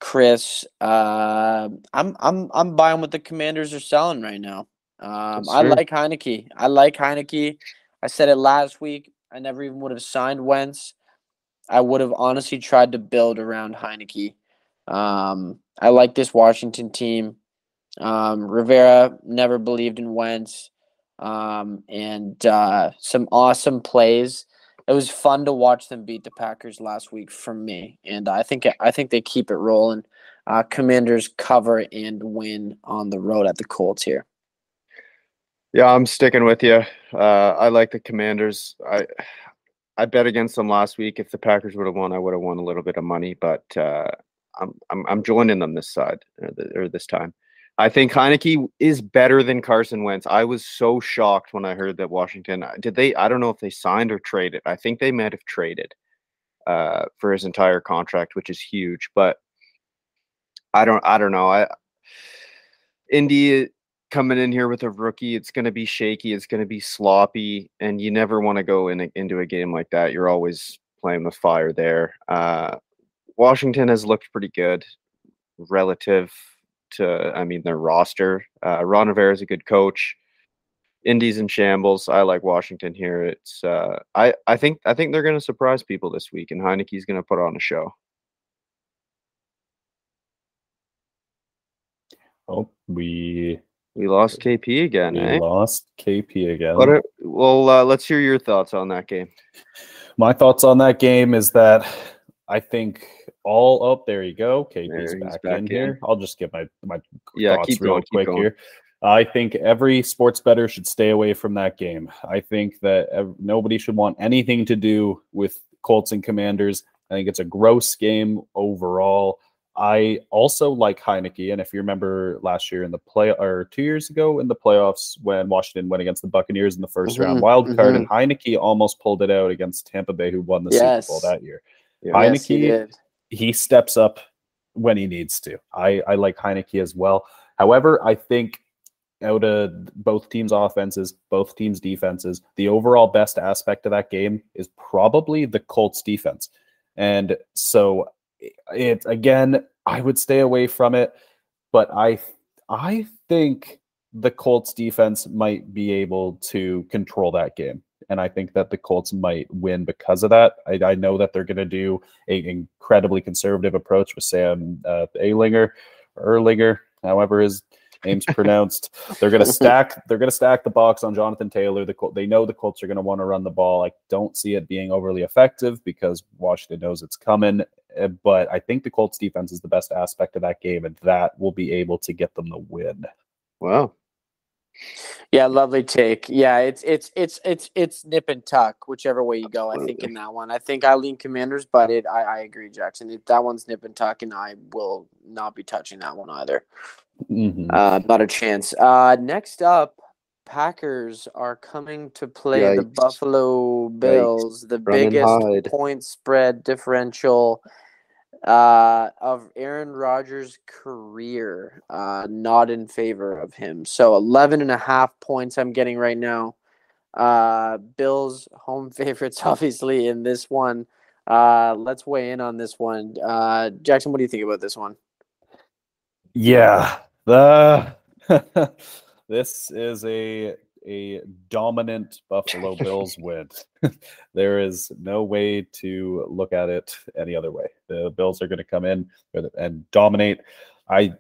Chris, uh, I'm I'm I'm buying what the Commanders are selling right now. Um, I like Heinicke. I like Heinicke. I said it last week. I never even would have signed Wentz. I would have honestly tried to build around Heinicke. Um, I like this Washington team. Um, Rivera never believed in Wentz, um, and uh, some awesome plays. It was fun to watch them beat the Packers last week for me, and I think I think they keep it rolling. Uh, commanders cover and win on the road at the Colts here. Yeah, I'm sticking with you. Uh, I like the Commanders. I I bet against them last week. If the Packers would have won, I would have won a little bit of money, but uh, I'm, I'm I'm joining them this side or, the, or this time. I think Heinicke is better than Carson Wentz. I was so shocked when I heard that Washington uh, did they. I don't know if they signed or traded. I think they might have traded uh, for his entire contract, which is huge. But I don't. I don't know. I Indy coming in here with a rookie, it's going to be shaky. It's going to be sloppy, and you never want to go in a, into a game like that. You're always playing with fire there. Uh, Washington has looked pretty good relative to, I mean, their roster. Uh, Ron Rivera is a good coach. Indies in shambles. I like Washington here. It's uh, I I think I think they're going to surprise people this week, and Heinicke's going to put on a show. Oh, we we lost KP again. We eh? lost KP again. Are, well, uh, let's hear your thoughts on that game. My thoughts on that game is that I think all up. There you go. KP's back, back, in, in, here. I'll just get my my yeah, thoughts keep real going, quick here. I think every sports bettor should stay away from that game. I think that nobody should want anything to do with Colts and Commanders. I think it's a gross game overall. I also like Heinicke, and if you remember last year in the play or two years ago in the playoffs when Washington went against the Buccaneers in the 1st mm-hmm, round wild card, mm-hmm. and Heinicke almost pulled it out against Tampa Bay, who won the yes. Super Bowl that year. Yeah, Heinicke, yes, he, steps up when he needs to. I, I like Heinicke as well. However, I think out of both teams' offenses, both teams' defenses, the overall best aspect of that game is probably the Colts defense. And so it again, I would stay away from it, but I I think the Colts defense might be able to control that game. And I think that the Colts might win because of that. I, I know that they're going to do an incredibly conservative approach with Sam uh, Ehlinger, Erlinger, however his name's pronounced. They're going to stack. They're going to stack the box on Jonathan Taylor. The Col- they know the Colts are going to want to run the ball. I don't see it being overly effective because Washington knows it's coming. Eh, but I think the Colts defense is the best aspect of that game, and that will be able to get them the win. Wow. Yeah, lovely take. Yeah, it's it's it's it's it's nip and tuck, whichever way you go. I think in that one, I think I lean Commanders, but it I, I agree, Jackson. If that one's nip and tuck, and I will not be touching that one either. Mm-hmm. Uh, not a chance. Uh, next up, Packers are coming to play Yikes. the Buffalo Bills, Yikes. the biggest point spread differential uh, of Aaron Rodgers' career. Uh, not in favor of him. So 11 and a half points I'm getting right now. Uh, Bills home favorites, obviously, in this one. Uh, let's weigh in on this one. Uh, Jackson, what do you think about this one? Yeah, the this is a a dominant Buffalo Bills win. there is no way to look at it any other way. The Bills are going to come in and dominate. I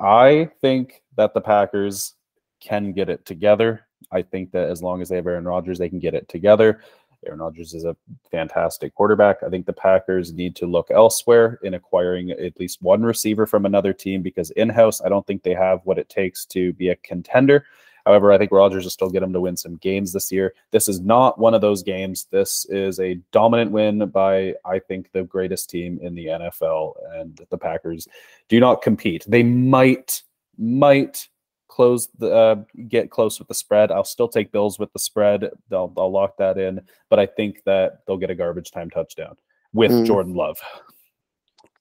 I think that the Packers can get it together. I think that as long as they have Aaron Rodgers, they can get it together. Aaron Rodgers is a fantastic quarterback. I think the Packers need to look elsewhere in acquiring at least one receiver from another team because in house, I don't think they have what it takes to be a contender. However, I think Rodgers will still get them to win some games this year. This is not one of those games. This is a dominant win by, I think, the greatest team in the NFL, and the Packers do not compete. They might, might close the uh, get close with the spread. I'll still take Bills with the spread. They'll I'll lock that in, but I think that they'll get a garbage time touchdown with mm. Jordan Love.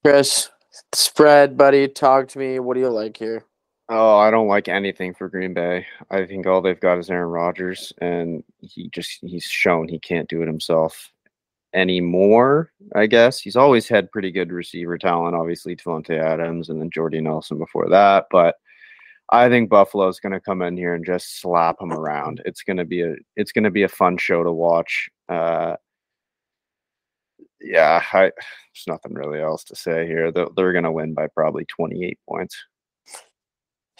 Chris, spread, buddy. Talk to me. What do you like here? Oh, I don't like anything for Green Bay. I think all they've got is Aaron Rodgers, and he just he's shown he can't do it himself anymore. I guess he's always had pretty good receiver talent, obviously Davante Adams and then Jordy Nelson before that. But I think Buffalo's going to come in here and just slap him around. It's going to be a it's going to be a fun show to watch. Uh, yeah, I, there's nothing really else to say here. They're, they're going to win by probably 28 points.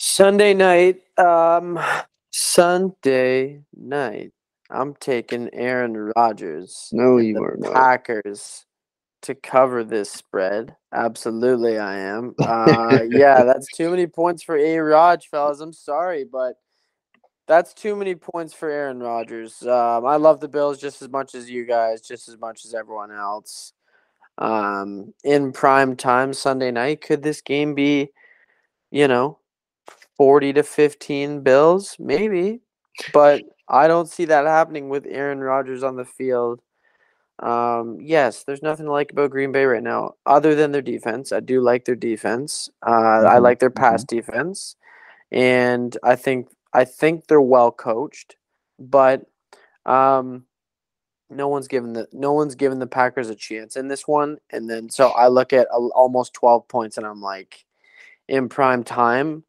Sunday night, um, Sunday night. I'm taking Aaron Rodgers. No, you are not. Packers to cover this spread. Absolutely, I am. Uh, yeah, that's too many points for A. Rod, fellas. I'm sorry, but that's too many points for Aaron Rodgers. Um, I love the Bills just as much as you guys, just as much as everyone else. Um, in prime time Sunday night, could this game be, you know, 40 to 15 Bills? Maybe, but I don't see that happening with Aaron Rodgers on the field. Um, yes, there's nothing to like about Green Bay right now, other than their defense. I do like their defense. Uh, I Mhm, like their pass defense, and I think I think they're well coached, but um, no one's given the no one's given the Packers a chance in this one. And then so I look at a, almost 12 points, and I'm like, in prime time,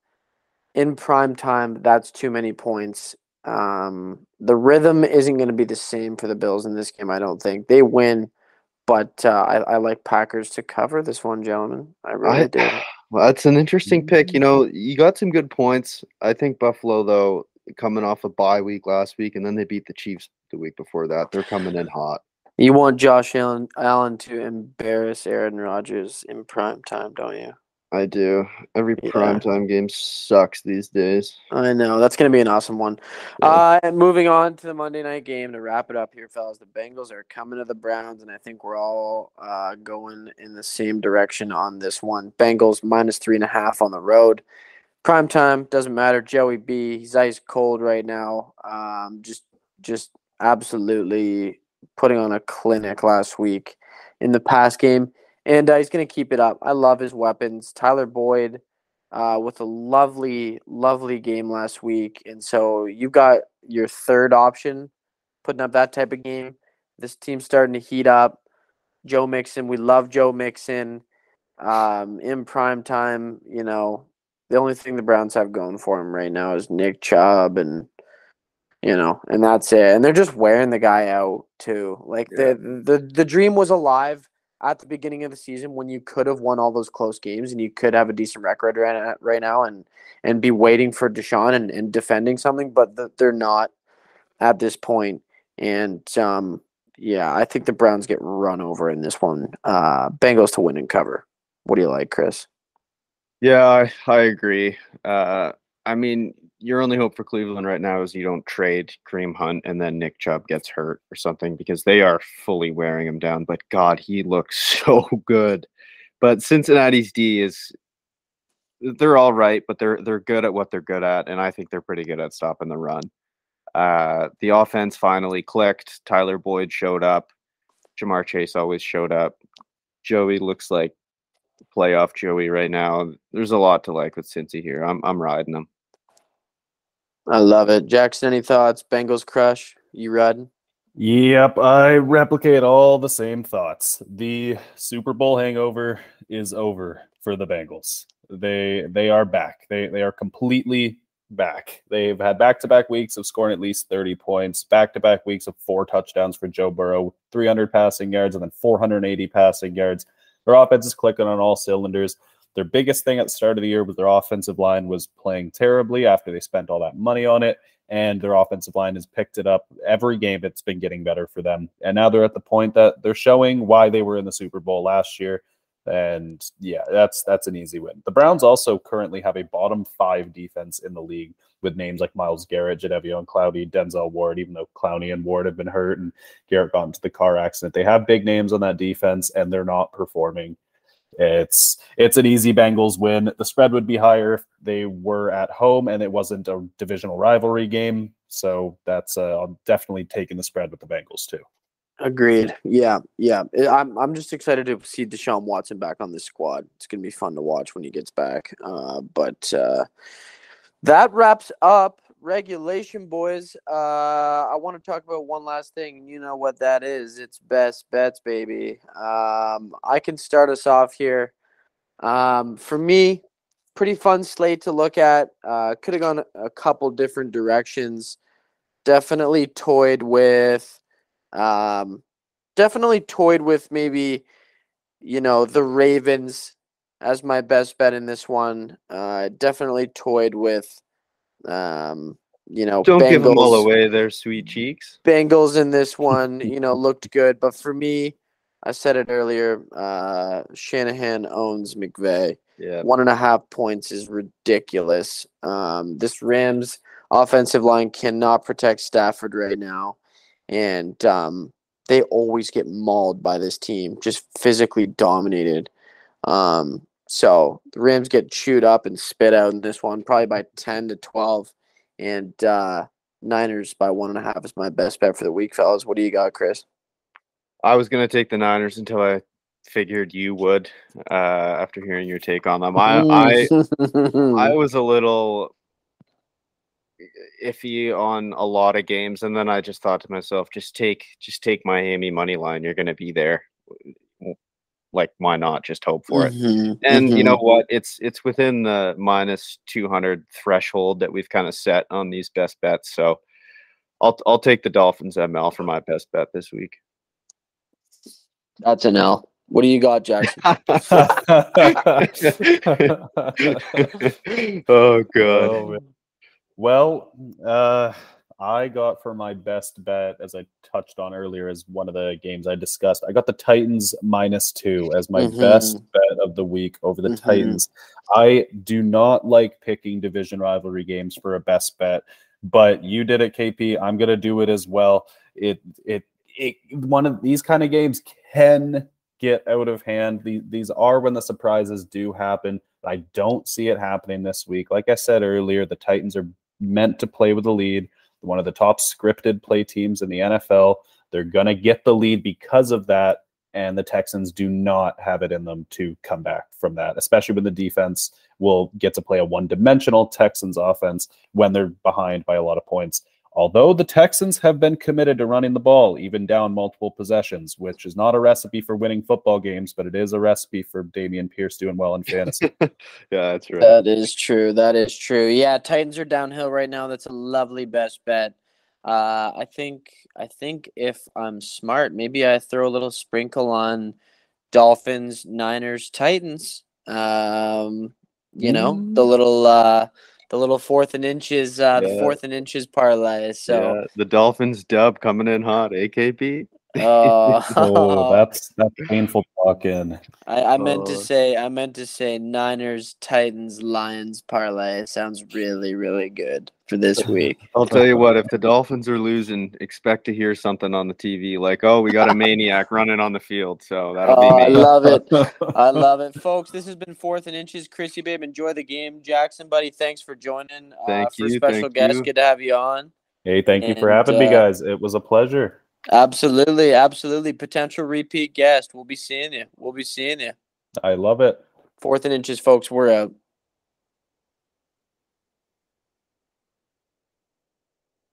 in prime time, that's too many points. Um, the rhythm isn't going to be the same for the Bills in this game. I don't think they win, but uh, I, I like Packers to cover this one, gentlemen. I really I- do. Well, that's an interesting pick. You know, you got some good points. I think Buffalo, though, coming off a bye week last week, and then they beat the Chiefs the week before that. They're coming in hot. You want Josh Allen, Allen to embarrass Aaron Rodgers in prime time, don't you? I do. Every Yeah. primetime game sucks these days. I know that's going to be an awesome one. Yeah. Uh, and moving on to the Monday night game to wrap it up here, fellas. The Bengals are coming to the Browns, and I think we're all uh, going in the same direction on this one. Bengals minus three and a half on the road. Prime time doesn't matter. Joey B, he's ice cold right now. Um, just, just absolutely putting on a clinic last week in the past game, and uh, he's going to keep it up. I love his weapons. Tyler Boyd uh, with a lovely, lovely game last week. And so you've got your third option putting up that type of game. This team's starting to heat up. Joe Mixon, we love Joe Mixon. Um, in prime time, you know, the only thing the Browns have going for him right now is Nick Chubb and you know, and that's it. And they're just wearing the guy out too. Like Yeah. the the the dream was alive at the beginning of the season when you could have won all those close games and you could have a decent record right, right now and and be waiting for Deshaun and, and defending something, but th- they're not at this point. And um, yeah, I think the Browns get run over in this one. Uh, Bengals to win and cover. What do you like, Chris? Yeah, I, I agree. Uh, I mean, your only hope for Cleveland right now is you don't trade Kareem Hunt and then Nick Chubb gets hurt or something because they are fully wearing him down. But God, he looks so good. But Cincinnati's D is they're all right, but they're they're good at what they're good at, and I think they're pretty good at stopping the run. Uh, the offense finally clicked. Tyler Boyd showed up. Ja'Marr Chase always showed up. Joey looks like playoff Joey right now. There's a lot to like with Cincy here. I'm I'm riding them. I love it. Jackson, any thoughts? Bengals crush? You riding? Yep, I replicate all the same thoughts. The Super Bowl hangover is over for the Bengals. They they are back. They they are completely back. They've had back-to-back weeks of scoring at least 30 points, back-to-back weeks of four touchdowns for Joe Burrow, 300 passing yards and then 480 passing yards. Their offense is clicking on all cylinders. Their biggest thing at the start of the year was their offensive line was playing terribly after they spent all that money on it and their offensive line has picked it up every game. It's been getting better for them, and now they're at the point that they're showing why they were in the Super Bowl last year. And yeah, that's that's an easy win. The Browns also currently have a bottom five defense in the league with names like Myles Garrett, Jadeveon Clowney, Denzel Ward. Even though Clowney and Ward have been hurt and Garrett got into the car accident, they have big names on that defense, and they're not performing. It's it's an easy Bengals win. The spread would be higher if they were at home and it wasn't a divisional rivalry game. So that's uh, I'm definitely taking the spread with the Bengals too. Agreed. Yeah, yeah. I'm I'm just excited to see Deshaun Watson back on the squad. It's gonna be fun to watch when he gets back. Uh, but uh, that wraps up regulation, boys. Uh, I want to talk about one last thing. and You know what that is? It's best bets, baby. Um, I can start us off here. Um, for me, pretty fun slate to look at. Uh, could have gone a couple different directions. Definitely toyed with. Um, definitely toyed with maybe, you know, the Ravens as my best bet in this one. Uh, definitely toyed with, um, you know, Don't give them all away, their sweet cheeks. Bengals in this one, you know, looked good. But for me, I said it earlier, uh, Shanahan owns McVay. Yeah. One and a half points is ridiculous. Um, this Rams offensive line cannot protect Stafford right now. And um, they always get mauled by this team, just physically dominated. Um, so the Rams get chewed up and spit out in this one, probably by 10 to 12. And uh, Niners by one and a half is my best bet for the week, fellas. What do you got, Chris? I was gonna take the Niners until I figured you would uh, after hearing your take on them. I I, I was a little iffy on a lot of games, and then I just thought to myself, just take just take Miami money line. You're gonna be there. Like, why not just hope for it? Mhm, And you know mhm. what? It's it's within the minus two hundred threshold that we've kind of set on these best bets. So I'll I'll take the Dolphins ML for my best bet this week. that's an L. What do you got, Jackson? oh god. Oh, well, uh, I got for my best bet, as I touched on earlier, as one of the games I discussed. I got the Titans minus two as my best bet of the week over the Mhm. Titans. I do not like picking division rivalry games for a best bet, but you did it, KP. I'm gonna do it as well. It it it one of these kind of games can get out of hand. These these are when the surprises do happen. I don't see it happening this week. Like I said earlier, the Titans are meant to play with the lead. One of the top scripted play teams in the NFL. They're gonna get the lead because of that, and the Texans do not have it in them to come back from that, especially when the defense will get to play a one-dimensional Texans offense when they're behind by a lot of points. Although the Texans have been committed to running the ball, even down multiple possessions, which is not a recipe for winning football games, but it is a recipe for Dameon Pierce doing well in fantasy. yeah, that's right. That is true. That is true. Yeah, Titans are downhill right now. That's a lovely best bet. Uh, I think I think if I'm smart, maybe I throw a little sprinkle on Dolphins, Niners, Titans. Um, you know, the Mm. little uh the little fourth and inches uh the fourth and inches parlay. So yeah, the Dolphins dub coming in hot, AKP. uh, oh, that's that's painful talking. I, I meant to Uh, say I meant to say Niners, Titans, Lions parlay. It sounds really, really good for this week. I'll tell you what, if the Dolphins are losing, expect to hear something on the TV like, "Oh, we got a maniac running on the field." So that'll Oh, be me. I love it. I love it, folks. This has been Fourth and Inches. Chrissy, babe, enjoy the game. Jackson, buddy, thanks for joining. uh, Thank for you, special thank guest, you. good to have you on. Hey, thank you for And, having me, uh, guys. It was a pleasure. Absolutely, absolutely. Potential repeat guest. We'll be seeing you. We'll be seeing you. I love it. Fourth and Inches, folks. We're out.